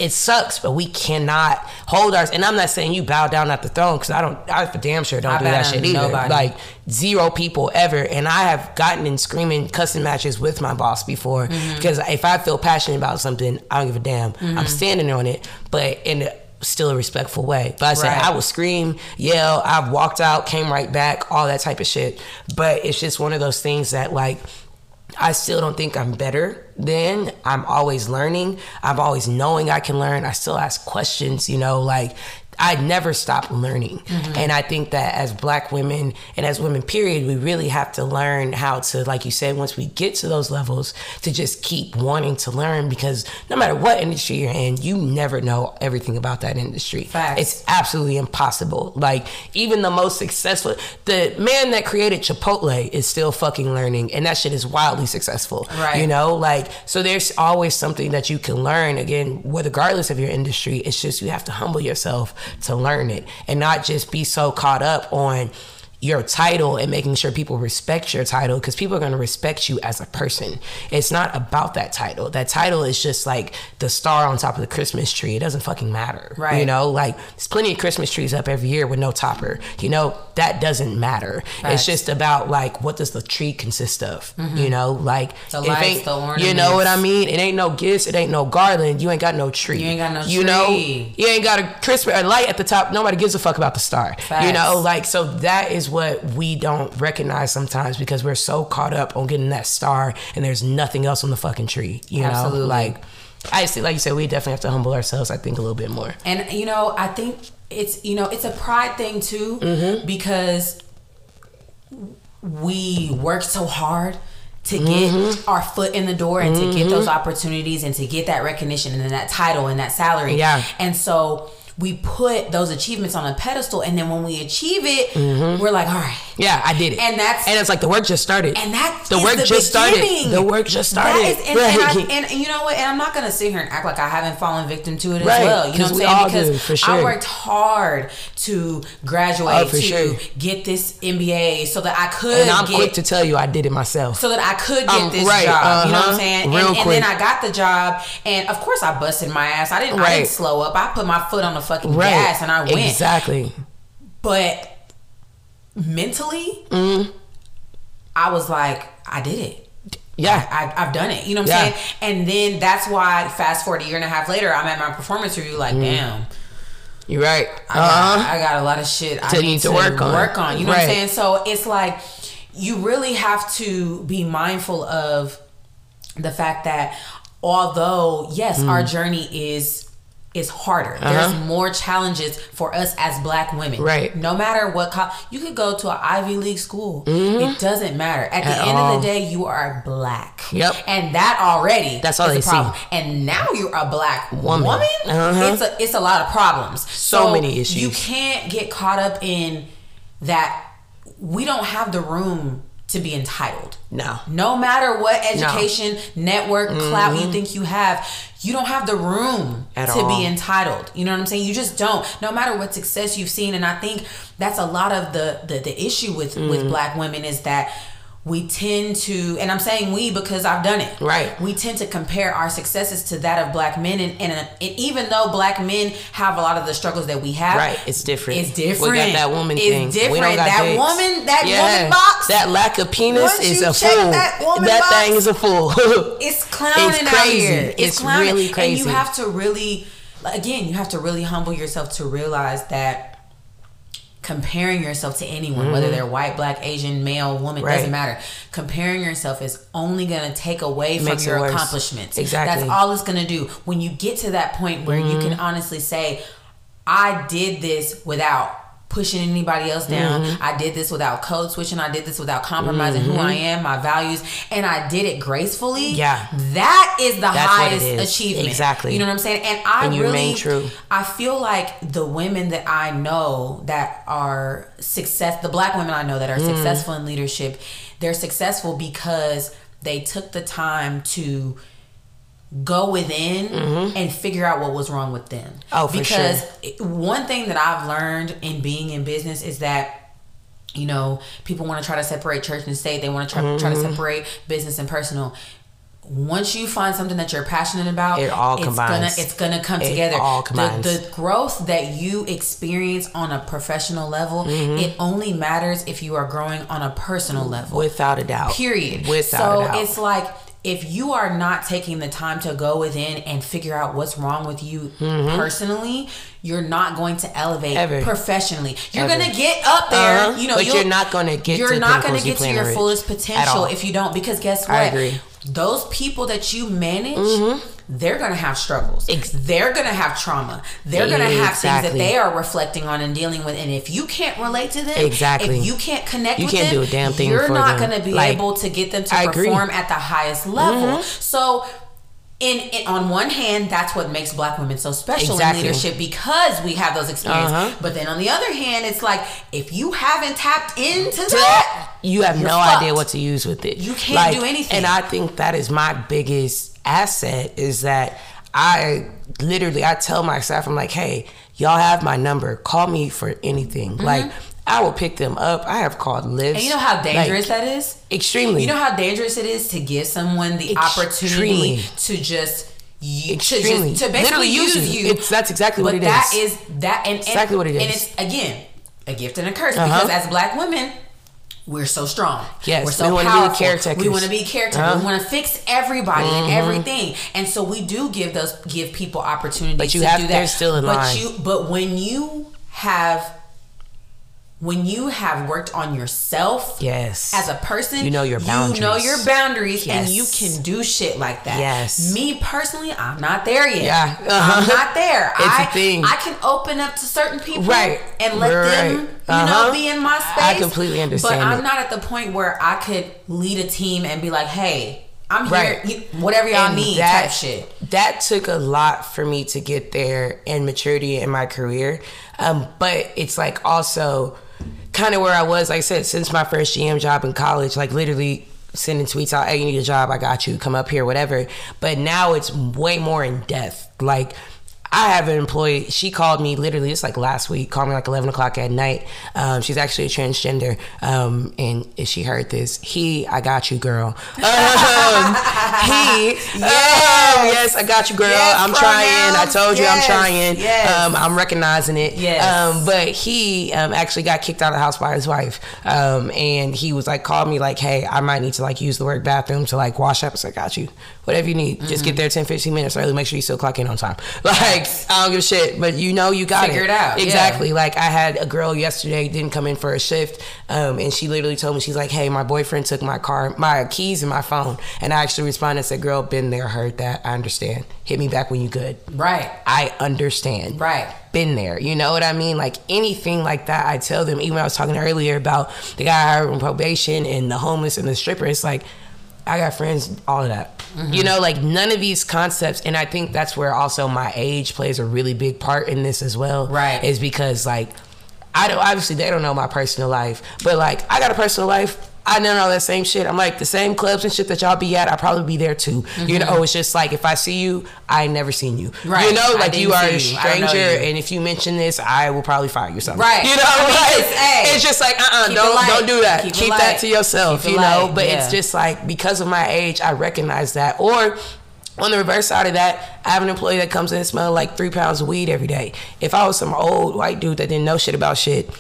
It sucks, but we cannot hold ours. And I'm not saying you bow down at the throne because I don't. I for damn sure don't I do that shit either. nobody. Like zero people ever. And I have gotten in screaming cussing matches with my boss before Mm-hmm. because if I feel passionate about something, I don't give a damn. I'm standing on it, but in a still a respectful way. But I said Right. I will scream, yell. I've walked out, came right back, all that type of shit. But it's just one of those things that like. I still don't think I'm better than. I'm always learning. I'm always knowing I can learn. I still ask questions, you know, like I never stop learning. Mm-hmm. And I think that as black women and as women, period, we really have to learn how to, like you said, once we get to those levels, to just keep wanting to learn because no matter what industry you're in, you never know everything about that industry. Facts. It's absolutely impossible. Like even the most successful, the man that created Chipotle is still fucking learning, and that shit is wildly successful. Right. You know, like so. There's always something that you can learn. Again, regardless of your industry, it's just you have to humble yourself to learn it, and not just be so caught up on your title and making sure people respect your title because people are going to respect you as a person. It's not about that title. That title is just like the star on top of the Christmas tree. It doesn't fucking matter. Right. You know, like there's plenty of Christmas trees up every year with no topper. You know, that doesn't matter. Facts. It's just about like what does the tree consist of? Mm-hmm. You know, like The lights, ain't- the You know what I mean? It ain't no gifts, it ain't no garland, you ain't got no tree. You ain't got no You know, you ain't got a Christmas a light at the top. Nobody gives a fuck about the star. You know, like so that is what we don't recognize sometimes because we're so caught up on getting that star and there's nothing else on the fucking tree. You Absolutely. know, like I see, like you said, we definitely have to humble ourselves. I think a little bit more. And you know, I think it's you know it's a pride thing too Mm-hmm. because we work so hard to get Mm-hmm. our foot in the door and to get those opportunities and to get that recognition and that title and that salary. Yeah. And so we put those achievements on a pedestal and then when we achieve it, we're like, all right. Yeah, I did it. And that's- and it's like the work just started. And that's the work the just beginning. started. The work just started. That is, and, Right. and, I, and you know what? And I'm not gonna sit here and act like I haven't fallen victim to it as well. You know what I'm saying? do, Because for sure. I worked hard to graduate, Oh, to sure. get this MBA, so that I could and I'm get, quick to tell you, I did it myself. so that I could get Um, this right, job. You know what uh-huh. I'm saying? Real and, and then I got the job, and of course I busted my ass. I didn't. I didn't slow up. I put my foot on the fucking right. gas and I went. Exactly. But mentally, Mm-hmm. I was like, I did it. Yeah. I, I, I've done it. You know what I'm Yeah. saying? And then that's why, fast forward a year and a half later, I'm at my performance review. Like, Mm-hmm. damn, You're right. I, Uh-huh. got, I got a lot of shit I To need need to, to work on. Work on. You know what I'm saying? So it's like you really have to be mindful of the fact that although yes, our journey is is harder. Uh-huh. There's more challenges for us as black women. Right. No matter what co- you could go to an Ivy League school. It doesn't matter. At, Mm-hmm. At the end all. of the day, you are black. Yep. And that already That's all is they a see. problem. And now you're a black woman. Woman. Uh-huh. It's a it's a lot of problems. So many issues. You can't get caught up in that we don't have the room to be entitled. No. No matter what education, network, clout you think you have, you don't have the room At to all. be entitled. You know what I'm saying? You just don't. No matter what success you've seen, and I think that's a lot of the the, the issue with Mm-hmm. with black women is that we tend to, and I'm saying we because I've done it. Right. We tend to compare our successes to that of black men, and, and, and even though black men have a lot of the struggles that we have, Right, it's different. It's different. We got that woman it's thing. We don't got that dicks. woman, that Yeah. woman box, That lack of penis Once is a fool. that woman That box, thing is a fool. it's clowning It's out crazy. here. It's, It's clowning. really crazy And you have to really, again, you have to really humble yourself to realize that comparing yourself to anyone, whether they're white, black, Asian, male, woman, Mm-hmm. Right. doesn't matter. Comparing yourself is only going to take away from your accomplishments. Exactly. That's all it's going to do. When you get to that point where you Mm-hmm. can honestly say, I did this without pushing anybody else down. Mm-hmm. I did this without code switching. I did this without compromising who I am, my values, and I did it gracefully. Yeah. That is the That's highest is. achievement. Exactly. You know what I'm saying? And I And really remain true. I feel like the women that I know that are success the black women I know that are Mm. successful in leadership, they're successful because they took the time to go within and figure out what was wrong with them. Mm-hmm. Oh, for because sure. it- one thing that I've learned in being in business is that you know people want to try to separate church and state. They want to try, try to Mm-hmm. separate business and personal. Once you find something that you're passionate about, It all it's combines. gonna it's gonna come It together. all The- combines. The, growth that you experience on a professional level, Mm-hmm. it only matters if you are growing on a personal level. Without a doubt. Period. Without so a doubt. So it's like if you are not taking the time to go within and figure out what's wrong with you personally, you're not going to elevate Mm-hmm. Ever. professionally. You're Ever. gonna get up there, Uh-huh. you know, But you're not gonna get You're not gonna get to your fullest potential if you don't. Because guess what? I agree. Those people that you manage, they're gonna have struggles. Mm-hmm. Ex- they're gonna have trauma. They're gonna have things that they are reflecting on and dealing with. And if you can't relate to them, Exactly. if you can't connect You with can't them, do a damn thing You're not them. gonna be Like, able to get them to I agree. Mm-hmm. perform at the highest level. So. In, in on one hand, that's what makes black women so special Exactly. in leadership because we have those experiences. Uh-huh. But then on the other hand, it's like if you haven't tapped into that, you have no fucked. idea what to use with it. You can't do anything. And I think that is my biggest asset is that I literally I tell my staff I'm like, hey, y'all have my number. Call me for anything. Like I will pick them up. I have called. Mm-hmm. and you know how dangerous like, that is. Extremely. You know how dangerous it is to give someone the Extremely. opportunity to just you, to Extremely. just to basically Literally use you. you. It's- that's exactly what but it that is. is that and, and Exactly what it And it's again a gift and a curse Uh-huh. because as black women. We're so strong. Yes, we're so we wanna be the caretakers. We want to be caretakers. Uh-huh. We want to fix everybody and everything. And so we do give those give people opportunities. But you to have- do that. they're still in but line. You, but when you have when you have worked on yourself, Yes. as a person, You know your You know boundaries. your boundaries, and you can do shit like that. Yes. Me personally, I'm not there yet. Yeah. I'm Uh-huh. not there. It's I, a thing. I can open up to certain people, Right. and let Right. them, you Uh-huh. know, be in my space. I completely understand But I'm it. not at the point where I could lead a team and be like, "Hey, I'm Right. here. You, whatever y'all And need." that, type shit. That took a lot for me to get there and maturity in my career. Um, but it's like also kind of where I was, like I said, since my first GM job in college, like literally sending tweets out, hey, you need a job, I got you, come up here, whatever. But now it's way more in depth. Like I have an employee. She called me literally. It's like last week. Called me like eleven o'clock at night. Um, she's actually a transgender. Um, and she heard this, he, I got you, girl. Um, he, yes, yes, I got you, girl. Yes, I'm trying. I told you Yes, I'm trying. yes. Um, I'm recognizing it. Yes. Um, but he um, actually got kicked out of the house by his wife. Um, and he was like, called me like, hey, I might need to like use the word bathroom to like wash up. So I got you. Whatever you need. Just Mm-hmm. get there 10, 15 minutes early. Make sure you still clock in on time. Like, I don't give a shit. But you know you got Figure it out, yeah. Exactly. Like I had a girl yesterday didn't come in for a shift, um, and she literally told me she's like, "Hey, my boyfriend took my car, my keys, and my phone." And I actually responded and said, "Girl, been there, heard that. I understand. Hit me back when you could. Right. I understand. Right. Been there. You know what I mean? Like anything like that, I tell them. Even when I was talking earlier about the guy I hired on probation and the homeless and the stripper, it's like I got friends, all of that. Mm-hmm. You know, like none of these concepts, and I think that's where also my age plays a really big part in this as well. Right. Is because like I don't obviously they don't know my personal life, but like I got a personal life. I know all that same shit. I'm like the same clubs and shit that y'all be at. I probably be there too. You know, it's just like if I see you, I ain't never seen you. Mm-hmm. Right. You know, like you are a see you. I don't know stranger, and if you mention this, I will probably fire you something. Right. You know, I mean, like, hey, it's just like uh uh keep it don't don't do that. Keep Keep, that to yourself. Keep you know, light, but yeah. it's just like because of my age, I recognize that. Or on the reverse side of that, I have an employee that comes in and smells like three pounds of weed every day. If I was some old white dude that didn't know shit about shit,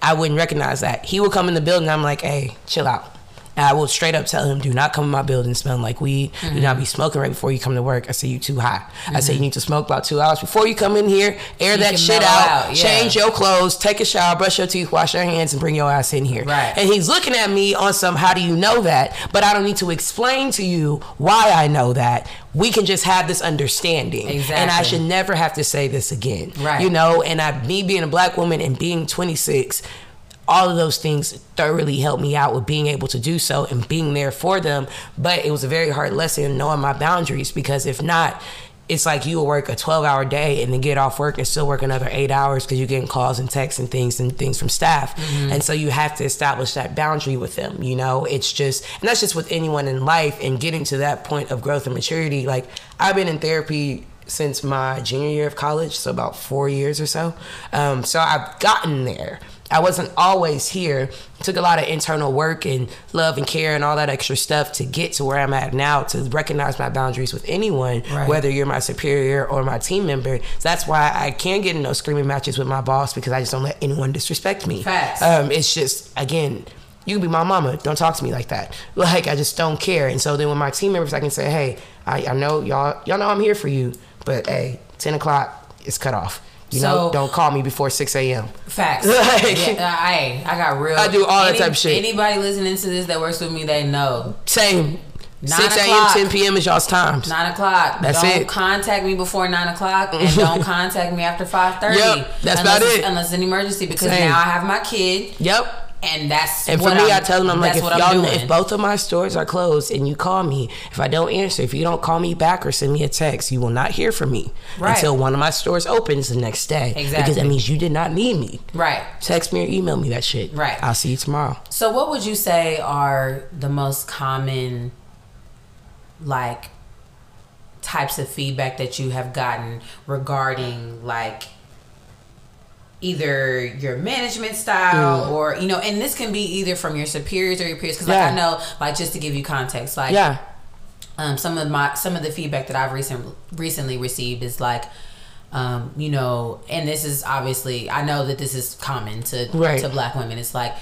I wouldn't recognize that. He would come in the building. I'm like, hey, chill out. And I will straight up tell him, do not come in my building smelling like weed. Mm-hmm. Do not be smoking right before you come to work. I say you too hot. Mm-hmm. I say you need to smoke about two hours before you come in here, air you that shit out, out. Yeah. change your clothes, take a shower, brush your teeth, wash your hands, and bring your ass in here. Right. And he's looking at me on some, how do you know that? But I don't need to explain to you why I know that. We can just have this understanding. Exactly. And I should never have to say this again. Right. You know, and I, me being a black woman and being 26, all of those things thoroughly helped me out with being able to do so and being there for them. But it was a very hard lesson knowing my boundaries because if not, it's like you will work a 12 hour day and then get off work and still work another eight hours because you're getting calls and texts and things and things from staff. Mm-hmm. And so you have to establish that boundary with them. You know, it's just, and that's just with anyone in life and getting to that point of growth and maturity. Like, I've been in therapy since my junior year of college, so about four years or so. Um, so I've gotten there. I wasn't always here. It took a lot of internal work and love and care and all that extra stuff to get to where I'm at now to recognize my boundaries with anyone, right. whether you're my superior or my team member. So that's why I can't get in those screaming matches with my boss because I just don't let anyone disrespect me. Facts. Um, it's just again, you can be my mama. Don't talk to me like that. Like I just don't care. And so then with my team members, I can say, hey, I, I know y'all y'all know I'm here for you, but hey, ten o'clock is cut off. You so, know, don't call me before six a.m. Facts. like, yeah, uh, I I got real. I do all any, that type of shit. Anybody listening to this that works with me, they know. Same. 6 a.m., 10 p.m. is y'all's times. 9 o'clock. That's don't it. contact me before 9 o'clock and don't contact me after 5.30. Yep, that's about it. Unless it's an emergency because Same. now I have my kid. Yep and that's and for me, I'm, I tell them I'm like, if y'all, if both of my stores are closed and you call me, if I don't answer, if you don't call me back or send me a text, you will not hear from me right. until one of my stores opens the next day. Exactly, because that means you did not need me. Right. Text me or email me that shit. Right. I'll see you tomorrow. So, what would you say are the most common, like, types of feedback that you have gotten regarding like either your management style mm. or you know and this can be either from your superiors or your peers because like i know like just to give you context like yeah um, some of my some of the feedback that i've recent, recently received is like um, you know and this is obviously i know that this is common to right. to black women it's like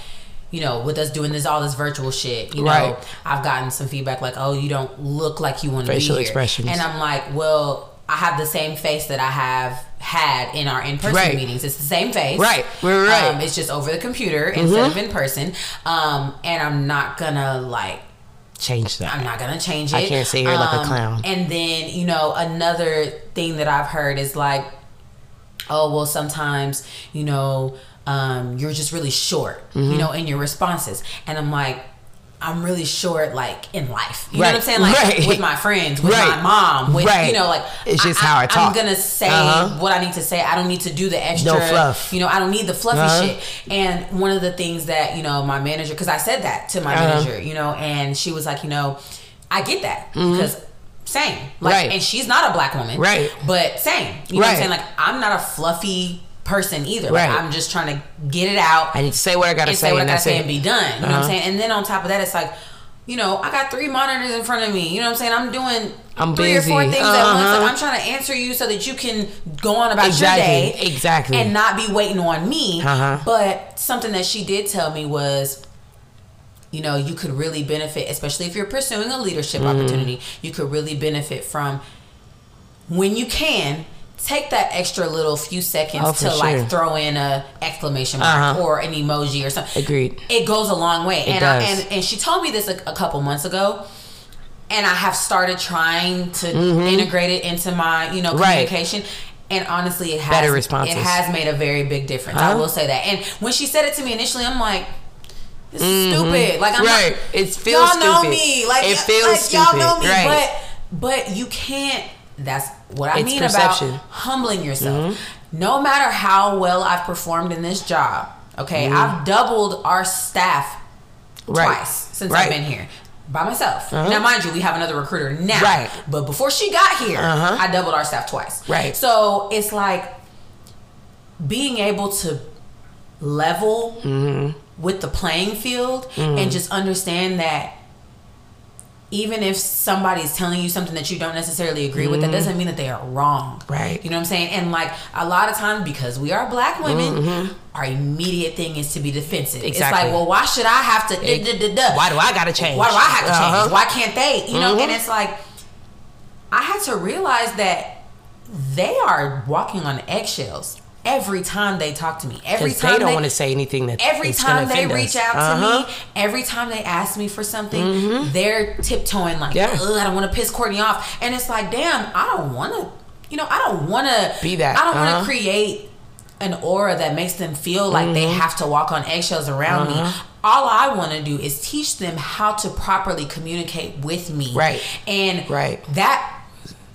you know, with us doing this all this virtual shit, you right. know, I've gotten some feedback like, "Oh, you don't look like you want to be here," and I'm like, "Well, I have the same face that I have had in our in person right. meetings. It's the same face. Right. We're Right. Um, it's just over the computer mm-hmm. instead of in person. Um, and I'm not gonna like change that. I'm not gonna change it. I can't sit here um, like a um, clown. And then, you know, another thing that I've heard is like, oh well sometimes, you know, um, you're just really short, mm-hmm. you know, in your responses. And I'm like, I'm really short, like in life. You right. know what I'm saying? Like right. with my friends, with right. my mom, with you know, like it's just I, how I talk. I'm gonna say uh-huh. what I need to say. I don't need to do the extra no fluff. You know, I don't need the fluffy uh-huh. shit. And one of the things that you know, my manager, because I said that to my uh-huh. manager, you know, and she was like, you know, I get that mm-hmm. because same, like, right. and she's not a black woman, right? But same, you know what I'm saying? Like, I'm not a fluffy person either. Right. Like I'm just trying to get it out. I need to say what I gotta say, say what and I gotta say it. and be done. You uh-huh. know what I'm uh-huh. saying? And then on top of that, it's like, you know, I got three monitors in front of me. You know what I'm saying? I'm doing I'm three busy. or four things uh-huh. at once. Like I'm trying to answer you so that you can go on about exactly. your day, exactly, and not be waiting on me. Uh-huh. But something that she did tell me was, you know, you could really benefit, especially if you're pursuing a leadership mm-hmm. opportunity. You could really benefit from when you can take that extra little few seconds oh, to sure. like throw in a exclamation mark uh-huh. or an emoji or something. Agreed. It goes a long way. It and does. I, and and she told me this a, a, couple months ago. And I have started trying to mm-hmm. integrate it into my, you know, communication. Right. And honestly, it has. It has made a very big difference. Huh? I will say that. And when she said it to me initially, I'm like, "This is mm-hmm. stupid." Like I'm right. Not, it feels y'all know me. Like it feels like, stupid. Y'all know me, right. but but you can't. That's what I it's mean perception. about humbling yourself. Mm-hmm. No matter how well I've performed in this job, okay, mm-hmm. I've doubled our staff right. twice since right. I've been here by myself. Uh-huh. Now, mind you, we have another recruiter now. Right. But before she got here, uh-huh. I doubled our staff twice. Right. So it's like being able to level mm-hmm. with the playing field Mm-hmm. and just understand that even if somebody's telling you something that you don't necessarily agree with, that doesn't mean that they are wrong. Mm-hmm. Right. You know what I'm saying? And like a lot of times, because we are black women, Mm-hmm. our immediate thing is to be defensive. It's like, well, why should I have to? It- duh, duh, duh? Why do I gotta change? Why do I have to change? Uh-huh. Mm-hmm. Why can't they? You know, and it's like I had to realize that they are walking on eggshells every time they talk to me. Every time they don't want to say anything that Every time they reach us. out to Uh-huh. me, every time they ask me for something, they're tiptoeing like, Yeah. I don't want to piss Courtney off. And it's like, damn, I don't want to, you know, I don't want to Be that, I don't want uh-huh. to create an aura that makes them feel like they Mm-hmm. have to walk on eggshells around me. All I want to do is teach them how to properly communicate with me. Right. And Right. that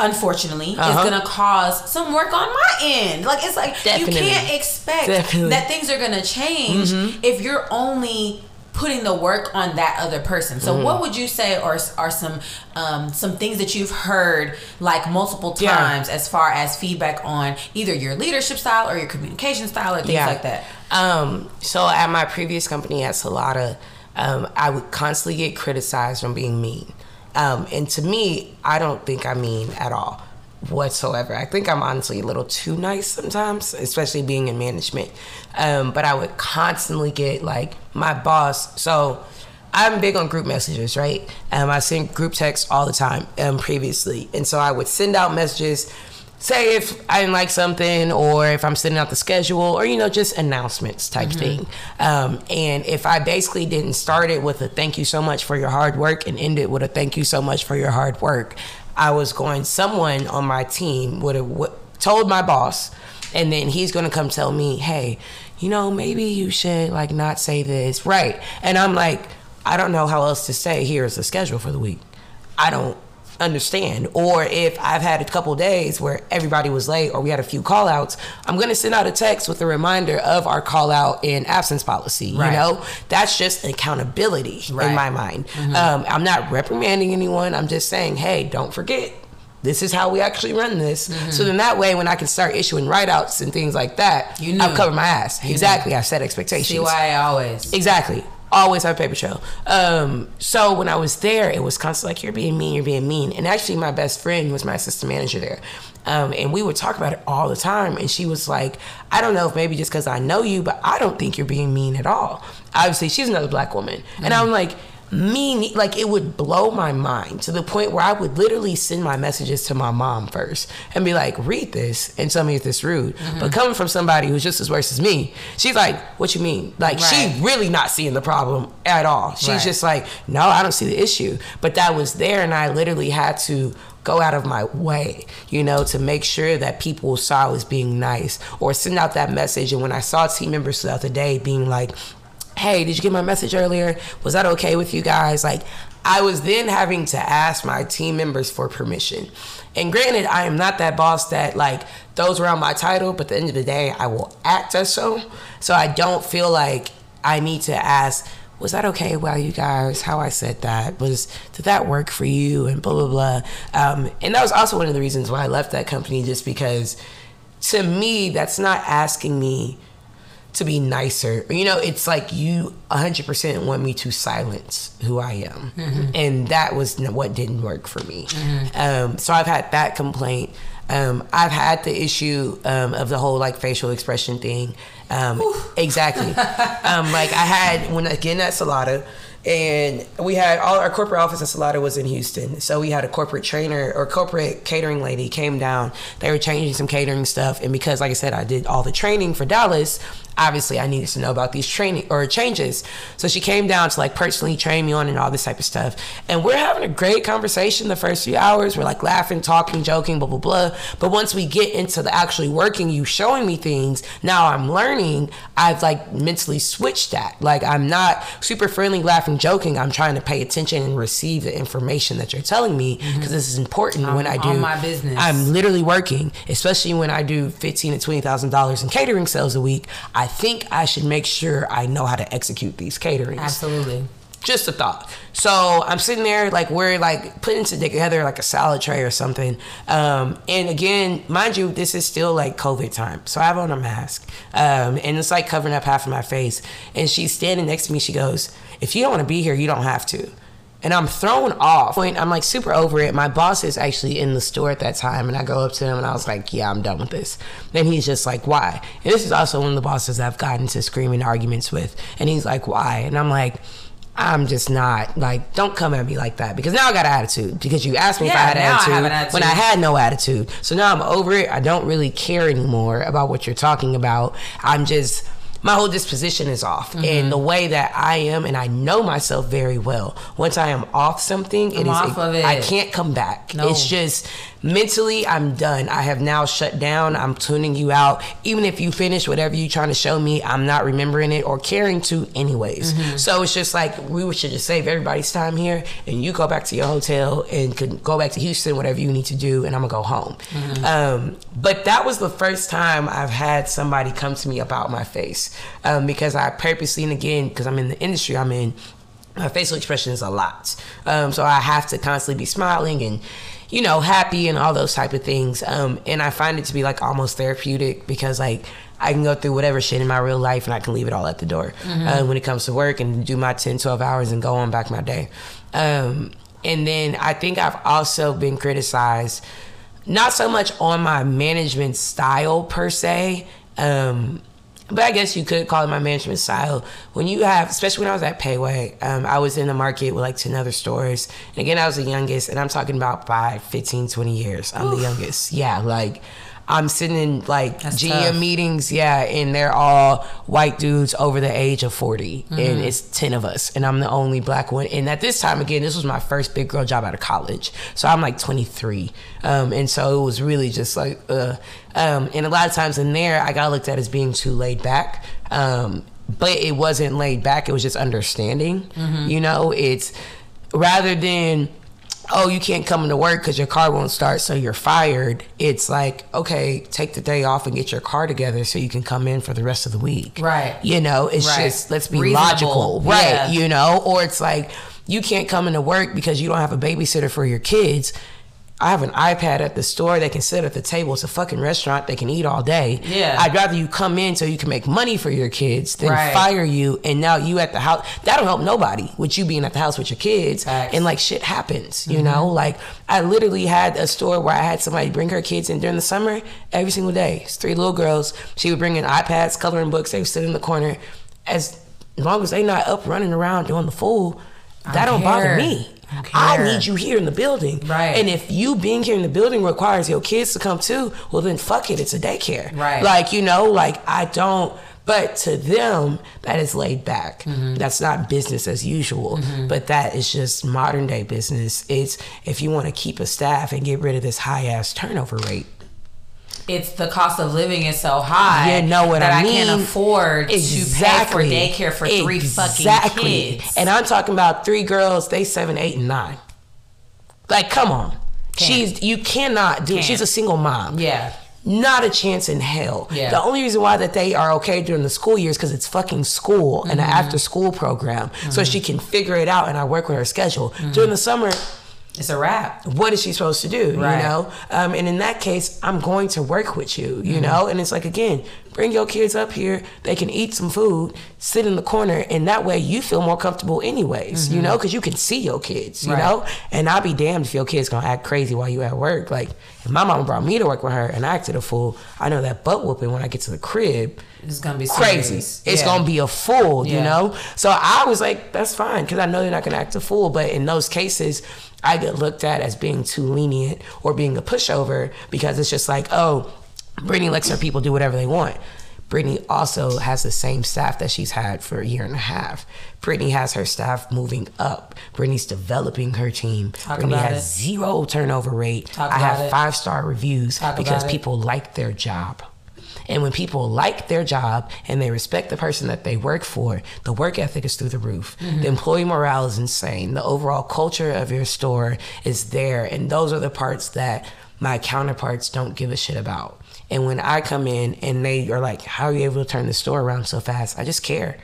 unfortunately Uh-huh. is going to cause some work on my end. Like it's like Definitely. you can't expect Definitely. that things are going to change if you're only putting the work on that other person. So what would you say are are some um, some things that you've heard like multiple Yeah. times as far as feedback on either your leadership style or your communication style or things Yeah. like that? Um, so at my previous company at Salata, um, I would constantly get criticized from being mean. Um, and to me, I don't think I'm mean at all whatsoever. I think I'm honestly a little too nice sometimes, especially being in management. Um, but I would constantly get like my boss. So I'm big on group messages, right? Um, I send group texts all the time um, previously. And so I would send out messages say if I didn't like something or if I'm sending out the schedule or you know just announcements type thing. Um, and if I basically didn't start it with a thank you so much for your hard work and end it with a thank you so much for your hard work, I was going someone on my team would have w- told my boss and then he's going to come tell me, "Hey, you know, maybe you should like not say this." Right. And I'm like, I don't know how else to say here's the schedule for the week. I don't understand. Or if i've had a couple days where everybody was late or we had a few call outs i'm going to send out a text with a reminder of our call out and absence policy Right. you know? That's just accountability Right. in my mind. Um, i'm not reprimanding anyone. I'm just saying hey don't forget this is how we actually run this. So then that way when i can start issuing write-outs and things like that You knew. i've covered my ass. Exactly. i've set expectations. I always. Exactly. Always have a paper trail. Um, so when I was there, it was constantly like, you're being mean, you're being mean. And actually, my best friend was my assistant manager there. Um, and we would talk about it all the time. And she was like, I don't know if maybe just because I know you, but I don't think you're being mean at all. Obviously, she's another black woman. And I'm like, mean, like it would blow my mind to the point where I would literally send my messages to my mom first and be like, read this and tell me if this rude. Mm-hmm. But coming from somebody who's just as worse as me, she's like, what you mean? Like Right. she really not seeing the problem at all. She's Right. just like, no, I don't see the issue. But that was there, and I literally had to go out of my way, you know, to make sure that people saw I was being nice or send out that message. And when I saw team members throughout the day being like, hey, did you get my message earlier? Was that okay with you guys? Like, I was then having to ask my team members for permission. And granted, I am not that boss that like throws around my title, but at the end of the day, I will act as so. So I don't feel like I need to ask, was that okay while you guys how I said that? Was did that work for you? And blah blah blah. Um, and that was also one of the reasons why I left that company, just because to me, that's not asking me to be nicer. You know, it's like you 100% want me to silence who I am. And that was what didn't work for me. Um, so I've had that complaint. Um, I've had the issue um, of the whole like facial expression thing. Um, exactly. um, like I had when again at Salata, and we had all our corporate office at Salata was in Houston. So we had a corporate trainer or corporate catering lady came down. They were changing some catering stuff, and because like I said, I did all the training for Dallas. Obviously, I needed to know about these training or changes. So she came down to like personally train me on and all this type of stuff. And we're having a great conversation the first few hours. We're like laughing, talking, joking, blah blah blah. But once we get into the actually working, you showing me things. Now I'm learning. I've like mentally switched that. Like I'm not super friendly, laughing, joking. I'm trying to pay attention and receive the information that you're telling me mm-hmm. because this is important when I do my business. I'm literally working, especially when I do fifteen to twenty thousand dollars in catering sales a week. I think I should make sure I know how to execute these caterings. Absolutely. Just a thought. So I'm sitting there like we're like putting together like a salad tray or something. Um, and again, mind you, this is still like COVID time, so I have on a mask, um, and it's like covering up half of my face. And she's standing next to me. She goes, "If you don't want to be here, you don't have to." And I'm thrown off. I'm like super over it. My boss is actually in the store at that time, and I go up to him and I was like, "Yeah, I'm done with this." Then he's just like, "Why?" And this is also one of the bosses I've gotten to screaming arguments with, and he's like, "Why?" And I'm like. I'm just not like don't come at me like that because now I got an attitude because you asked me if I had now I an attitude. when I had no attitude. So now I'm over it. I don't really care anymore about what you're talking about. I'm just my whole disposition is off Mm-hmm. and the way that I am and I know myself very well. Once I am off something, it I'm is off of it. I can't come back. No. It's just mentally I'm done. I have now shut down. I'm tuning you out. Even if you finish whatever you're trying to show me, I'm not remembering it or caring to anyways. Mm-hmm. So it's just like we should just save everybody's time here and you go back to your hotel and could go back to Houston, whatever you need to do, and I'm gonna go home. Mm-hmm. Um, but that was the first time I've had somebody come to me about my face um, because I purposely, and again, because I'm in the industry I'm in, my facial expression is a lot. Um, so I have to constantly be smiling and, you know, happy and all those type of things. Um, and I find it to be like almost therapeutic because like I can go through whatever shit in my real life and I can leave it all at the door uh, when it comes to work and do my 10, 12 hours and go on back my day. Um, and then I think I've also been criticized, not so much on my management style per se, um, but I guess you could call it my management style. When you have, especially when I was at Pei Wei, um, I was in the market with like 10 other stores. And again, I was the youngest, and I'm talking about by 15, 20 years. I'm the youngest. Yeah, like I'm sitting in like That's GM tough. meetings, yeah, and they're all white dudes over the age of 40, and Mm-hmm. it's 10 of us, and I'm the only black one. And at this time, again, this was my first big girl job out of college, so I'm like 23, um, and so it was really just like, uh, um, and a lot of times in there, I got looked at as being too laid back. Um, but it wasn't laid back, it was just understanding. Mm-hmm. You know, it's rather than oh, you can't come into work because your car won't start, so you're fired. It's like, okay, take the day off and get your car together so you can come in for the rest of the week. Right. You know, it's Right. just, let's be Reasonable. logical. Right. Yeah. You know, or it's like, you can't come into work because you don't have a babysitter for your kids. I have an iPad at the store. They can sit at the table. It's a fucking restaurant. They can eat all day. Yeah. I'd rather you come in so you can make money for your kids than Right. fire you. And now you at the house. That'll help nobody with you being at the house with your kids. Facts. And like shit happens, you know? Like I literally had a store where I had somebody bring her kids in during the summer every single day. It's three little girls. She would bring in iPads, coloring books. They would sit in the corner. As long as they're not up running around doing the fool, that don't don't bother me. I don't I care. need you here in the building. Right. And if you being here in the building requires your kids to come too, well then fuck it, it's a daycare. Right. Like, you know, like I don't but to them, that is laid back. Mm-hmm. That's not business as usual. But that is just modern day business. It's if you want to keep a staff and get rid of this high ass turnover rate. It's the cost of living is so high. You know what that I can't mean? afford to pay for daycare for three Exactly. fucking kids. And I'm talking about three girls, they seven, eight, and nine. Like, come on. Can't. She's you cannot do it. Can't. She's a single mom. yeah, Not a chance in hell. Yeah. The only reason why that they are okay during the school years because it's fucking school and an Mm-hmm. after school program, so she can figure it out and I work with her schedule. Mm-hmm. During the summer, it's a wrap. what is she supposed to do? Right. You know, um, and in that case, I'm going to work with you. Mm-hmm. You know, and it's like again, bring your kids up here. They can eat some food, sit in the corner, and that way you feel more comfortable, anyways. You know, because you can see your kids. You Mm-hmm. Right. know, and I'll be damned if your kids gonna act crazy while you at work. Like if my mama brought me to work with her and I acted a fool, I know that butt whooping when I get to the crib It's gonna be crazy. serious. It's Yeah. gonna be a fool, you know. So I was like, that's fine because I know they're not gonna act a fool. But in those cases, I get looked at as being too lenient or being a pushover because it's just like, oh, Brittany lets her people do whatever they want. Brittany also has the same staff that she's had for a year and a half. Brittany has her staff moving up. Brittany's developing her team. Talk Brittany has it. zero turnover rate. Talk I have five star reviews Talk because people like their job. And when people like their job and they respect the person that they work for, the work ethic is through the roof. Mm-hmm. The employee morale is insane. The overall culture of your store is there. And those are the parts that my counterparts don't give a shit about. And when I come in and they are like, How are you able to turn the store around so fast? I just care.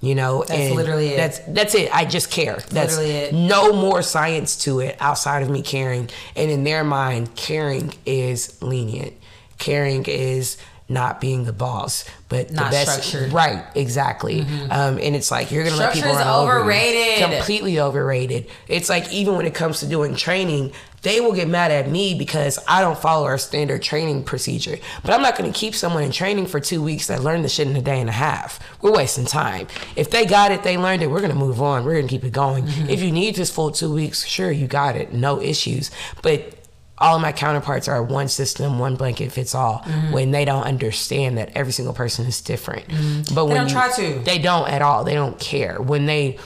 You know, That's and literally it. That's that's it. I just care. That's Literally it. no more science to it outside of me caring. And in their mind, caring is lenient. Caring is not being the boss, but Not the best. structured. Mm-hmm. Right, exactly. Um, and it's like you're gonna let people run over overrated. Completely overrated. It's like even when it comes to doing training, they will get mad at me because I don't follow our standard training procedure. But I'm not gonna keep someone in training for two weeks that learned the shit in a day and a half. We're wasting time. If they got it, they learned it. We're gonna move on. We're gonna keep it going. Mm-hmm. If you need this full two weeks, sure, you got it. No issues. But all of my counterparts are one system, one blanket fits all. Mm-hmm. When they don't understand that every single person is different, but when don't you- try to. they don't at all. They don't care when they.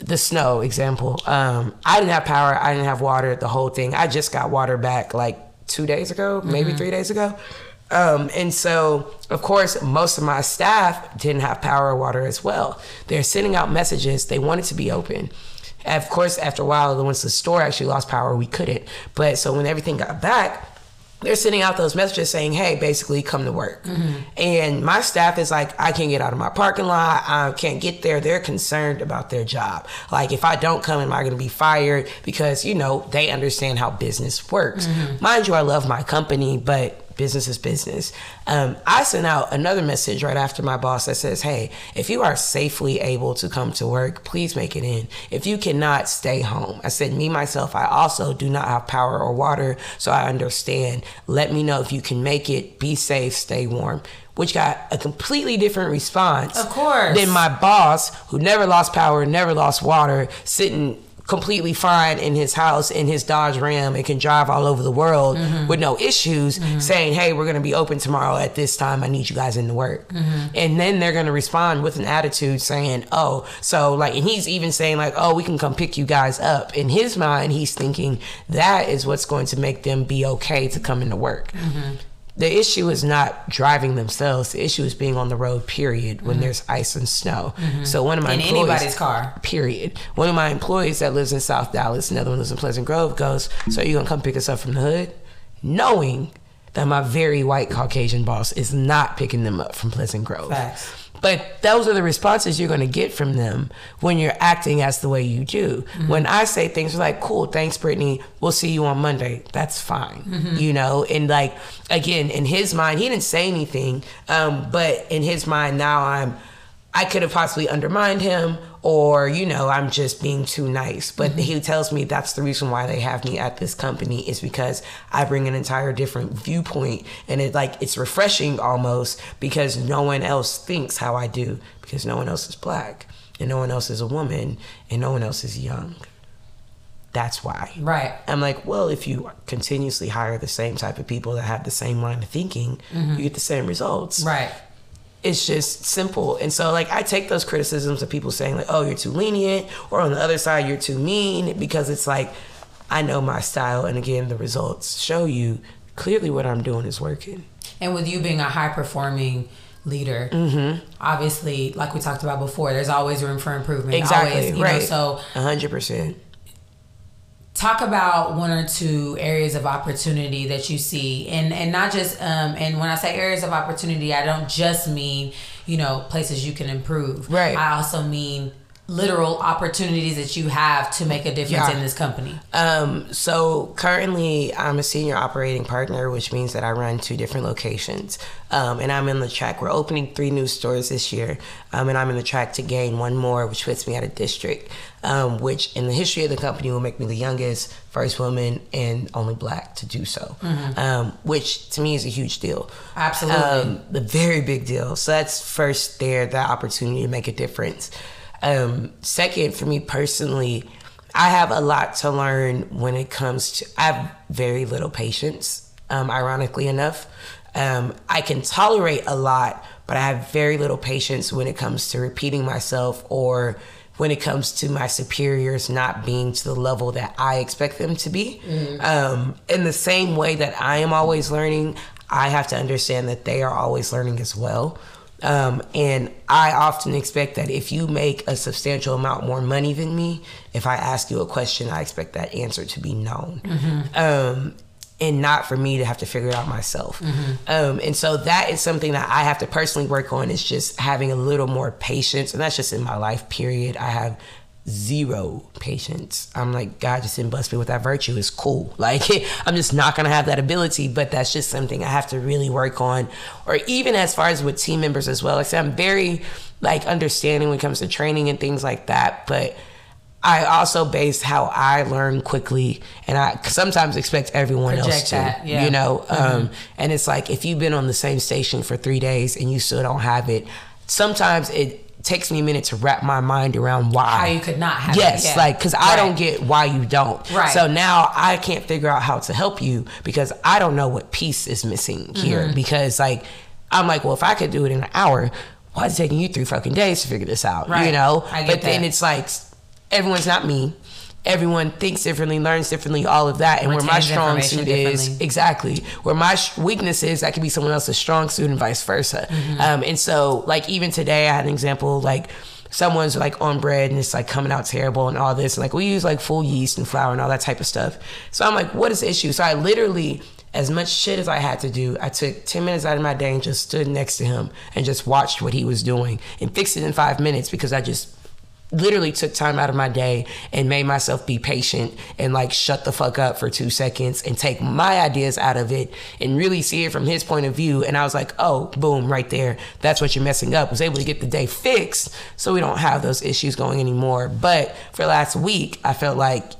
The snow example. Um, I didn't have power. I didn't have water. The whole thing. I just got water back like two days ago, maybe Mm-hmm. three days ago. Um, and so, of course, most of my staff didn't have power or water as well. They're sending out messages. They want it to be open. Of course, after a while, once the store actually lost power, we couldn't. But so when everything got back, they're sending out those messages saying, "Hey, basically, come to work." Mm-hmm. And my staff is like, "I can't get out of my parking lot. I can't get there." They're concerned about their job. Like, if I don't come, am I going to be fired? Because you know they understand how business works. Mm-hmm. Mind you, I love my company, but business is business. Um, I sent out another message right after my boss that says, Hey, if you are safely able to come to work, please make it in. If you cannot, stay home. I said, Me, myself, I also do not have power or water, so I understand. Let me know if you can make it. Be safe, stay warm. Which got a completely different response. Of course. Than my boss, who never lost power, never lost water, sitting completely fine in his house in his Dodge Ram and can drive all over the world Mm-hmm. with no issues, saying, "Hey, we're going to be open tomorrow at this time. I need you guys in the work." Mm-hmm. And then they're going to respond with an attitude saying, "Oh, so like," and he's even saying like, "Oh, we can come pick you guys up." In his mind, he's thinking that is what's going to make them be okay to come into work. Mm-hmm. The issue is not driving themselves. The issue is being on the road. Period. When there's ice and snow. So one of my Mm-hmm. In employees, anybody's car. Period. One of my employees that lives in South Dallas, another one lives in Pleasant Grove, goes, So you gonna come pick us up from the hood? Knowing that my very white Caucasian boss is not picking them up from Pleasant Grove. Facts. But those are the responses you're gonna get from them when you're acting as the way you do. When I say things like, Cool, thanks, Brittany, we'll see you on Monday, that's fine. You know, and like again, in his mind, he didn't say anything, um, but in his mind now I'm I could have possibly undermined him or, you know, I'm just being too nice. But mm-hmm. he tells me that's the reason why they have me at this company is because I bring an entire different viewpoint and it like it's refreshing almost because no one else thinks how I do because no one else is black and no one else is a woman and no one else is young. That's why. Right. I'm like, well, if you continuously hire the same type of people that have the same line of thinking, mm-hmm. you get the same results Right. It's just simple. And so like I take those criticisms of people saying like, "Oh, you're too lenient," or on the other side, "You're too mean," because it's like I know my style, and again, the results show you clearly what I'm doing is working. And with you being a high performing leader, Mm-hmm. obviously, like we talked about before, there's always room for improvement. Exactly Always, you know, right. so A hundred percent. Talk about one or two areas of opportunity that you see and and not just um and when i say areas of opportunity i don't just mean you know places you can improve Right. i also mean literal opportunities that you have to make a difference Yeah. in this company Um, so currently, I'm a senior operating partner, which means that I run two different locations. Um, and I'm in the track. We're opening three new stores this year, um, and I'm in the track to gain one more, which puts me at a district, um, which in the history of the company will make me the youngest, first woman, and only black to do so. Um, which to me is a huge deal. Absolutely. Um, a very big deal. So that's first there, that opportunity to make a difference. Um, second, for me personally, I have a lot to learn when it comes to. I have very little patience. Um, ironically enough, um, I can tolerate a lot, but I have very little patience when it comes to repeating myself or when it comes to my superiors not being to the level that I expect them to be. Um, in the same way that I am always learning, I have to understand that they are always learning as well. Um, and I often expect that if you make a substantial amount more money than me, if I ask you a question, I expect that answer to be known. Um, and not for me to have to figure it out myself. Um, and so that is something that I have to personally work on is just having a little more patience. And that's just in my life, period. I have zero patience. I'm like, God just didn't bless me with that virtue. It's cool. Like, I'm just not gonna have that ability, but that's just something I have to really work on. Or even as far as with team members as well. Like, I said, I'm very like understanding when it comes to training and things like that, but I also base how I learn quickly, and I sometimes expect everyone Project else to. that, yeah. You know, um, and it's like if you've been on the same station for three days and you still don't have it, sometimes it takes me a minute to wrap my mind around why. How you could not have it, Yes, yeah. like because I don't get why you don't. Right. So now I can't figure out how to help you because I don't know what piece is missing here. Mm-hmm. Because like I'm like, well, if I could do it in an hour, why is it taking you three fucking days to figure this out? Right. You know. I get but then it's like everyone's not me. Everyone thinks differently, learns differently, all of that, and where my strong suit is exactly where my sh- weakness is, that could be someone else's strong suit, and vice versa. Mm-hmm. Um, and so, like even today, I had an example like someone's like on bread and it's like coming out terrible and all this. And like we use like full yeast and flour and all that type of stuff. So I'm like, what is the issue? So I literally, as much shit as I had to do, I took 10 minutes out of my day and just stood next to him and just watched what he was doing and fixed it in five minutes because I just literally took time out of my day and made myself be patient and like shut the fuck up for two seconds and take my ideas out of it and really see it from his point of view. And I was like, oh, boom, right there. That's what you're messing up. Was able to get the day fixed so we don't have those issues going anymore. But for last week, I felt like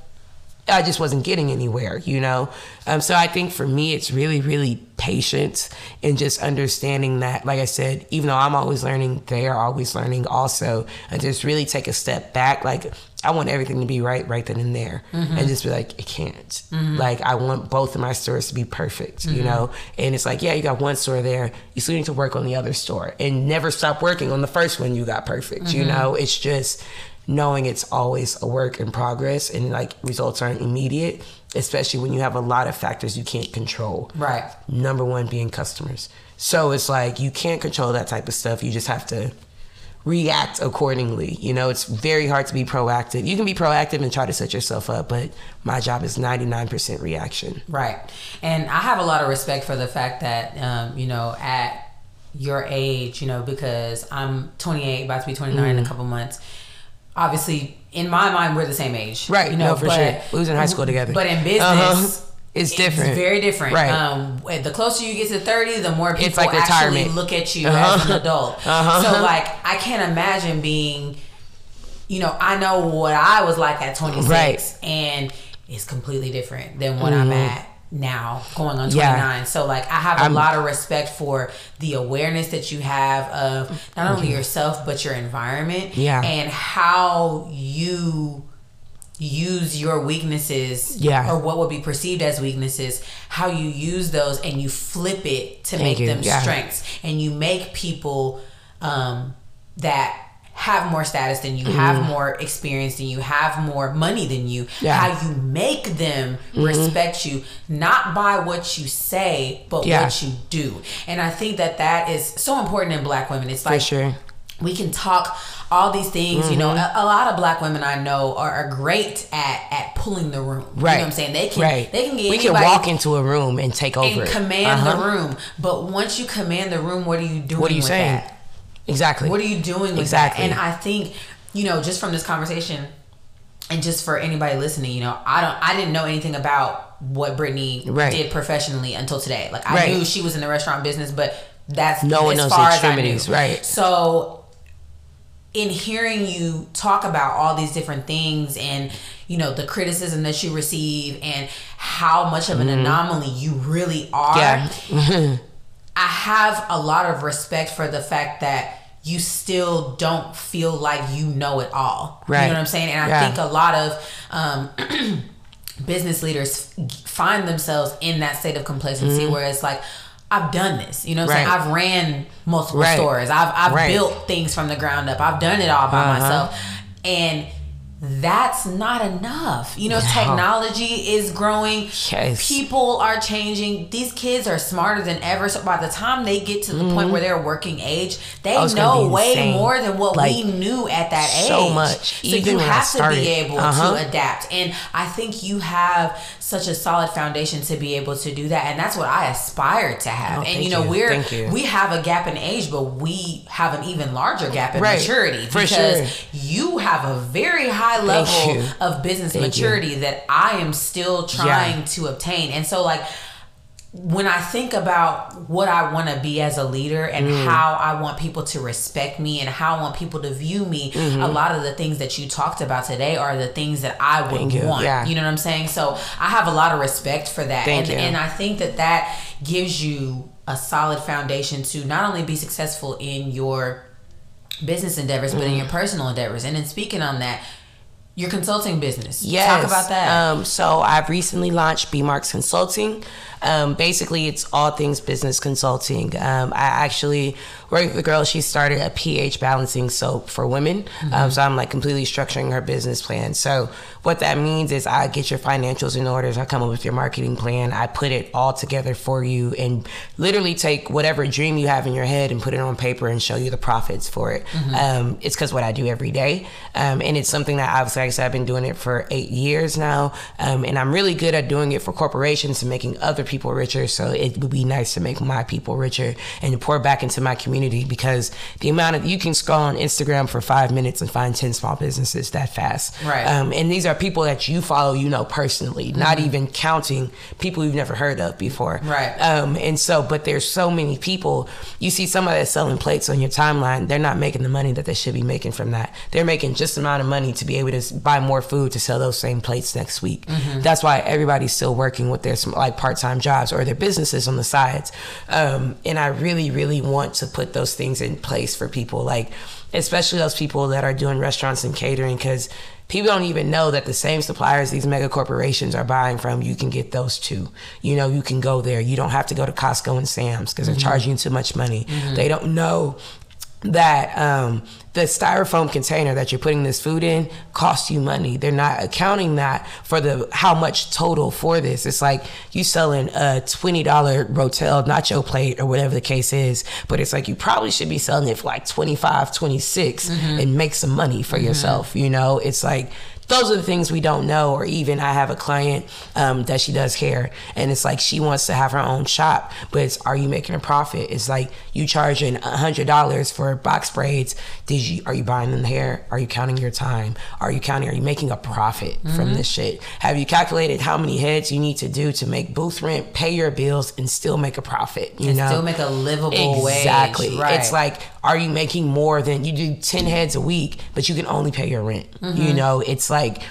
I just wasn't getting anywhere, you know? Um, so I think for me, it's really, really patience and just understanding that, like I said, even though I'm always learning, they are always learning also. And just really take a step back. Like, I want everything to be right, right then and there. Mm-hmm. And just be like, it can't. Mm-hmm. Like, I want both of my stores to be perfect, you mm-hmm. know? And it's like, yeah, you got one store there. You still need to work on the other store and never stop working on the first one you got perfect, you know? It's just, knowing it's always a work in progress and like results aren't immediate, especially when you have a lot of factors you can't control. Right. Number one being customers. So it's like you can't control that type of stuff. You just have to react accordingly. You know, it's very hard to be proactive. You can be proactive and try to set yourself up, but my job is 99% reaction. Right. And I have a lot of respect for the fact that, um, you know, at your age, you know, because I'm 28, about to be 29 in Mm. a couple months. Obviously, in my mind, we're the same age. Right, You know, no, for but, sure. We was in high school together. But in business, Uh-huh. It's different. very different. Right. Um, the closer you get to 30, the more people like actually look at you Uh-huh. as an adult. Uh-huh. So, like, I can't imagine being, you know, I know what I was like at 26, Right. Mm-hmm. and it's completely different than what I'm at now, going on 29. Yeah. So, like, I have a I'm- lot of respect for the awareness that you have of not only yourself, but your environment. Yeah. And how you use your weaknesses Yeah. or what would be perceived as weaknesses how you use those and you flip it to Thank make you. them Yeah. strengths and you make people um, that have more status than you have more experience than you have more money than you Mm-hmm. Yeah. Mm-hmm. how you make them respect you not by what you say but Yeah. what you do and i think that that is so important in black women it's For like sure. we can talk all these things you know Mm-hmm. a, a lot of black women i know are, are great at at pulling the room Right. you know what i'm saying they can right. they can get we can walk into a room and take over and command Uh-huh. the room but once you command the room what are you doing What are you with saying? that Exactly. what are you doing with Exactly. that and i think you know just from this conversation and just for anybody listening you know i don't i didn't know anything about what brittany Right. did professionally until today like i Right. knew she was in the restaurant business but that's No one as knows the far as I knew. extremities, right. so in hearing you talk about all these different things and you know the criticism that you receive and how much of an mm-hmm. anomaly you really are Yeah. I have a lot of respect for the fact that you still don't feel like you know it all. You know what I'm saying? And I Yeah. think a lot of um, business leaders find themselves in that state of complacency where it's like, I've done this. You know what I'm Mm-hmm. Right. saying? I've ran multiple Right. stores. I've I've Right. built things from the ground up. I've done it all by Uh-huh. myself. And that's not enough. You know, technology is growing. Yes. People are changing. These kids are smarter than ever. So by the time they get to the point where they're working age, they Oh, know way insane. more than what Like, we knew at that age. so much. So Even you have to be able Uh-huh. to adapt. And I think you have such a solid foundation to be able to do that. And that's what I aspire to have. Oh, and you know, you. we're you. we have a gap in age, but we have an even larger gap in Right. maturity For because sure. you have a very high high level of business Thank maturity that I am still trying to obtain. And so like when I think about what I want to be as a leader and Mm. how I want people to respect me and how I want people to view me, Mm-hmm. a lot of the things that you talked about today are the things that I would Thank you. want. Yeah. You know what I'm saying? So I have a lot of respect for that. Thank and, you. and I think that that gives you a solid foundation to not only be successful in your business endeavors, but Mm. in your personal endeavors. And then speaking on that, your consulting business. Yes. Talk about that. Um, so I've recently launched B Marks Consulting. Um, basically, it's all things business consulting. Um, I actually work with a girl. She started a pH balancing soap for women. Um, so I'm like completely structuring her business plan. So what that means is I get your financials in order. I come up with your marketing plan. I put it all together for you and literally take whatever dream you have in your head and put it on paper and show you the profits for it. Um, it's because what I do every day. Um, and it's something that obviously, like I said, I've been doing it for eight years now. Um, and I'm really good at doing it for corporations and making other people richer. So it would be nice to make my people richer and to pour back into my community because the amount of you can scroll on Instagram for five minutes and find 10 small businesses that fast. Right. Um, and these are people that you follow, you know, personally, not even counting people you've never heard of before. Right. Um, and so, but there's so many people. You see somebody that's selling plates on your timeline, they're not making the money that they should be making from that. They're making just the amount of money to be able to buy more food to sell those same plates next week. Mm-hmm. That's why everybody's still working with their like part-time jobs or their businesses on the sides. Um, and I really, really want to put those things in place for people, like especially those people that are doing restaurants and catering, because people don't even know that the same suppliers these mega corporations are buying from, you can get those too. You know, you can go there. You don't have to go to Costco and Sam's because they're mm-hmm. charging you too much money. Mm-hmm. They don't know that um, the styrofoam container that you're putting this food in costs you money. They're not accounting that for the how much total for this. It's like you selling a twenty dollar Rotel nacho plate or whatever the case is, but it's like you probably should be selling it for like 25, 26 and make some money for yourself. You know, it's like those are the things we don't know or even i have a client um, that she does hair and it's like she wants to have her own shop but it's are you making a profit it's like you charging a hundred dollars for box braids did you are you buying the hair are you counting your time are you counting are you making a profit from this shit have you calculated how many heads you need to do to make booth rent pay your bills and still make a profit you and know still make a livable wage. Exactly. Right. It's like, are you making more than you do 10 heads a week, but you can only pay your rent? Mm-hmm. You know, it's like,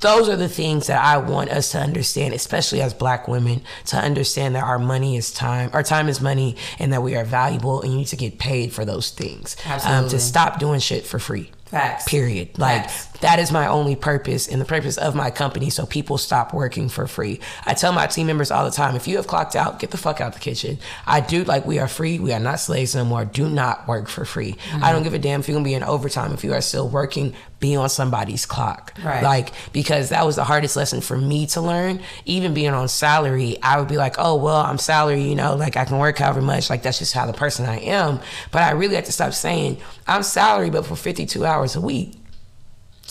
those are the things that I want us to understand, especially as black women, to understand that our money is time, our time is money, and that we are valuable and you need to get paid for those things. Um, Absolutely. to stop doing shit for free. Facts. Period. Like Facts. That is my only purpose and the purpose of my company. So people stop working for free. I tell my team members all the time: if you have clocked out, get the fuck out the kitchen. I do like we are free. We are not slaves no more. Do not work for free. Mm-hmm. I don't give a damn if you're gonna be in overtime. If you are still working, be on somebody's clock. Right. Like because that was the hardest lesson for me to learn. Even being on salary, I would be like, oh well, I'm salary. You know, like I can work however much. Like that's just how the person I am. But I really had to stop saying I'm salary, but for 52 hours a week.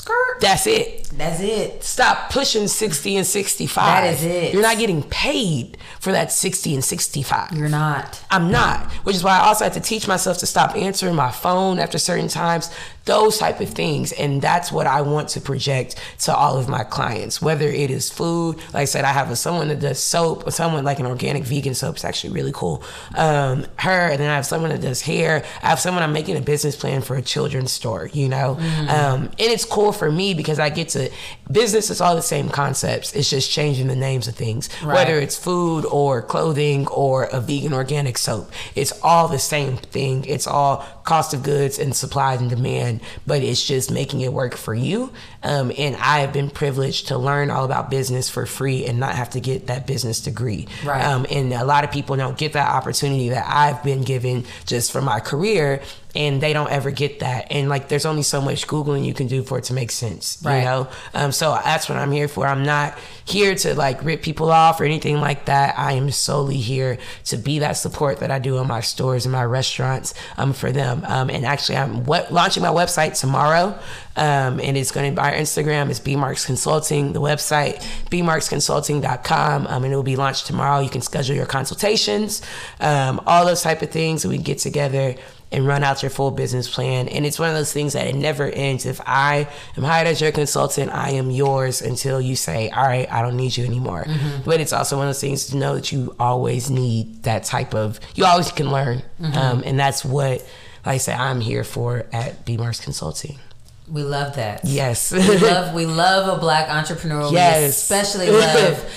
Skirt. That's it. That's it. Stop pushing 60 and 65. That is it. You're not getting paid for that 60 and 65. You're not. I'm not, which is why I also had to teach myself to stop answering my phone after certain times, those type of things. And that's what I want to project to all of my clients, whether it is food. Like I said, I have a, someone that does soap, or someone like an organic vegan soap. It's actually really cool. Um, her, and then I have someone that does hair. I have someone I'm making a business plan for a children's store, you know? Um, and it's cool for me because I get to, business is all the same concepts. It's just changing the names of things, Right. whether it's food or clothing or a vegan organic soap. It's all the same thing. It's all cost of goods and supply and demand, but it's just making it work for you. Um, and I have been privileged to learn all about business for free and not have to get that business degree. Right. Um, and a lot of people don't get that opportunity that I've been given just for my career. And they don't ever get that. And like, there's only so much Googling you can do for it to make sense, Right. you know? Um, so that's what I'm here for. I'm not here to like rip people off or anything like that. I am solely here to be that support that I do in my stores and my restaurants um, for them. Um, and actually, I'm we- launching my website tomorrow. Um, and it's going to be our Instagram is BMarks Consulting, the website bmarksconsulting.com. Um, and it will be launched tomorrow. You can schedule your consultations, um, all those type of things. We get together and run out your full business plan. And it's one of those things that it never ends. If I am hired as your consultant, I am yours until you say, all right, I don't need you anymore. Mm-hmm. But it's also one of those things to know that you always need that type of, you always can learn. Mm-hmm. Um, and that's what, like I say, I'm here for at B Marks Consulting. We love that. Yes. we love we love a black entrepreneur. Yes. We especially love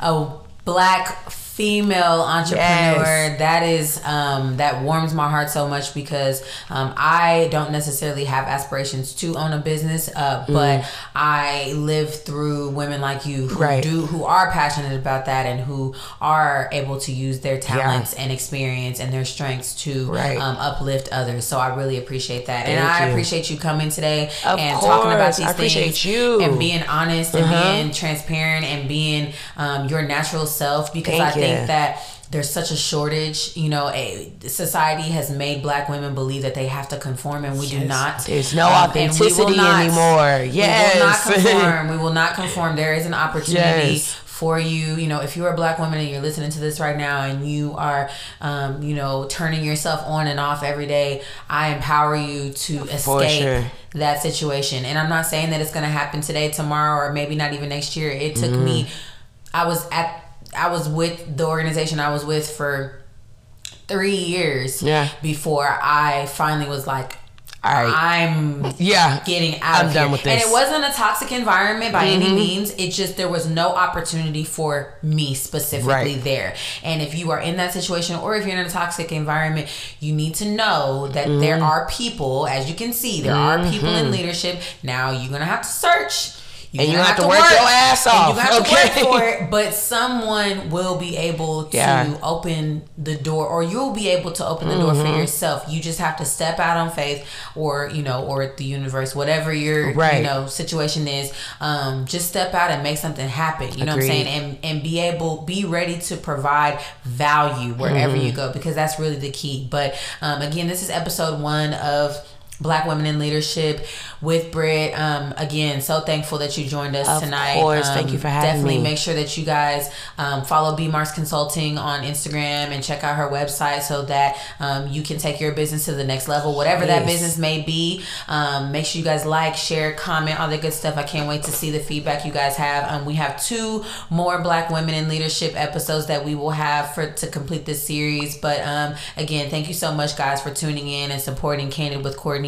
a black female entrepreneur yes. that is um, that warms my heart so much because um, I don't necessarily have aspirations to own a business, uh, mm. but I live through women like you who right. do who are passionate about that and who are able to use their talents yeah. and experience and their strengths to right. um, uplift others. So I really appreciate that, Thank and I you. appreciate you coming today of and course. talking about these I things you. and being honest uh-huh. and being transparent and being um, your natural self because Thank I think think that there's such a shortage. You know, a society has made black women believe that they have to conform, and we yes. do not. There's no um, authenticity not, anymore. Yes, we will not conform. we will not conform. There is an opportunity. Yes. For you, you know, if you're a black woman and you're listening to this right now and you are, um, you know, turning yourself on and off every day, I empower you to escape sure. that situation. And I'm not saying that it's going to happen today, tomorrow, or maybe not even next year. It took mm-hmm. me, I was at I was with the organization I was with for three years. Yeah. Before I finally was like, right. I'm yeah getting out I'm of done with this. And it wasn't a toxic environment by mm-hmm. any means. It just there was no opportunity for me specifically right. there. And if you are in that situation or if you're in a toxic environment, you need to know that mm-hmm. there are people, as you can see, there mm-hmm. are people in mm-hmm. leadership. Now you're gonna have to search you and you have, have to, work, work, your ass off. you have okay. to work for it, but someone will be able to yeah. open the door, or you'll be able to open the mm-hmm. door for mm-hmm. yourself. You just have to step out on faith, or you know, or the universe, whatever your right. you know situation is. Um, just step out and make something happen. You know what I'm saying? And and be able, be ready to provide value wherever mm-hmm. you go, because that's really the key. But um, again, this is episode one of Black Women in Leadership with Britt. Um, again, so thankful that you joined us of tonight. Of course, um, thank you for having definitely me. make sure that you guys um, follow B Marks Consulting on Instagram and check out her website so that um, you can take your business to the next level, whatever yes. that business may be. Um, make sure you guys like, share, comment, all that good stuff. I can't wait to see the feedback you guys have. Um, we have two more Black Women in Leadership episodes that we will have for to complete this series. But again, thank you so much, guys, for tuning in and supporting Candid with Courtney,